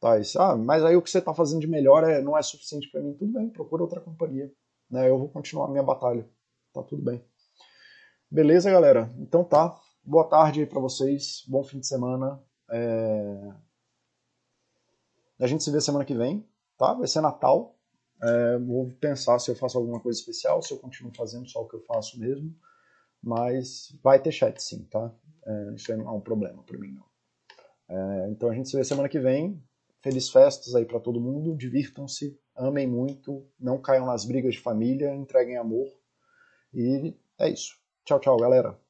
Tá, isso, ah, mas aí o que você tá fazendo de melhor é, não é suficiente para mim. Tudo bem, procura outra companhia. Né? Eu vou continuar a minha batalha tá tudo bem. Beleza, galera? Então tá. Boa tarde aí pra vocês. Bom fim de semana. É... A gente se vê semana que vem, tá? Vai ser Natal. É, vou pensar se eu faço alguma coisa especial, se eu continuo fazendo só o que eu faço mesmo. Mas vai ter chat sim, tá? É, isso não é um problema para mim, não. É, então a gente se vê semana que vem. Feliz festas aí para todo mundo. Divirtam-se, amem muito, não caiam nas brigas de família, entreguem amor e é isso. Tchau, tchau, galera.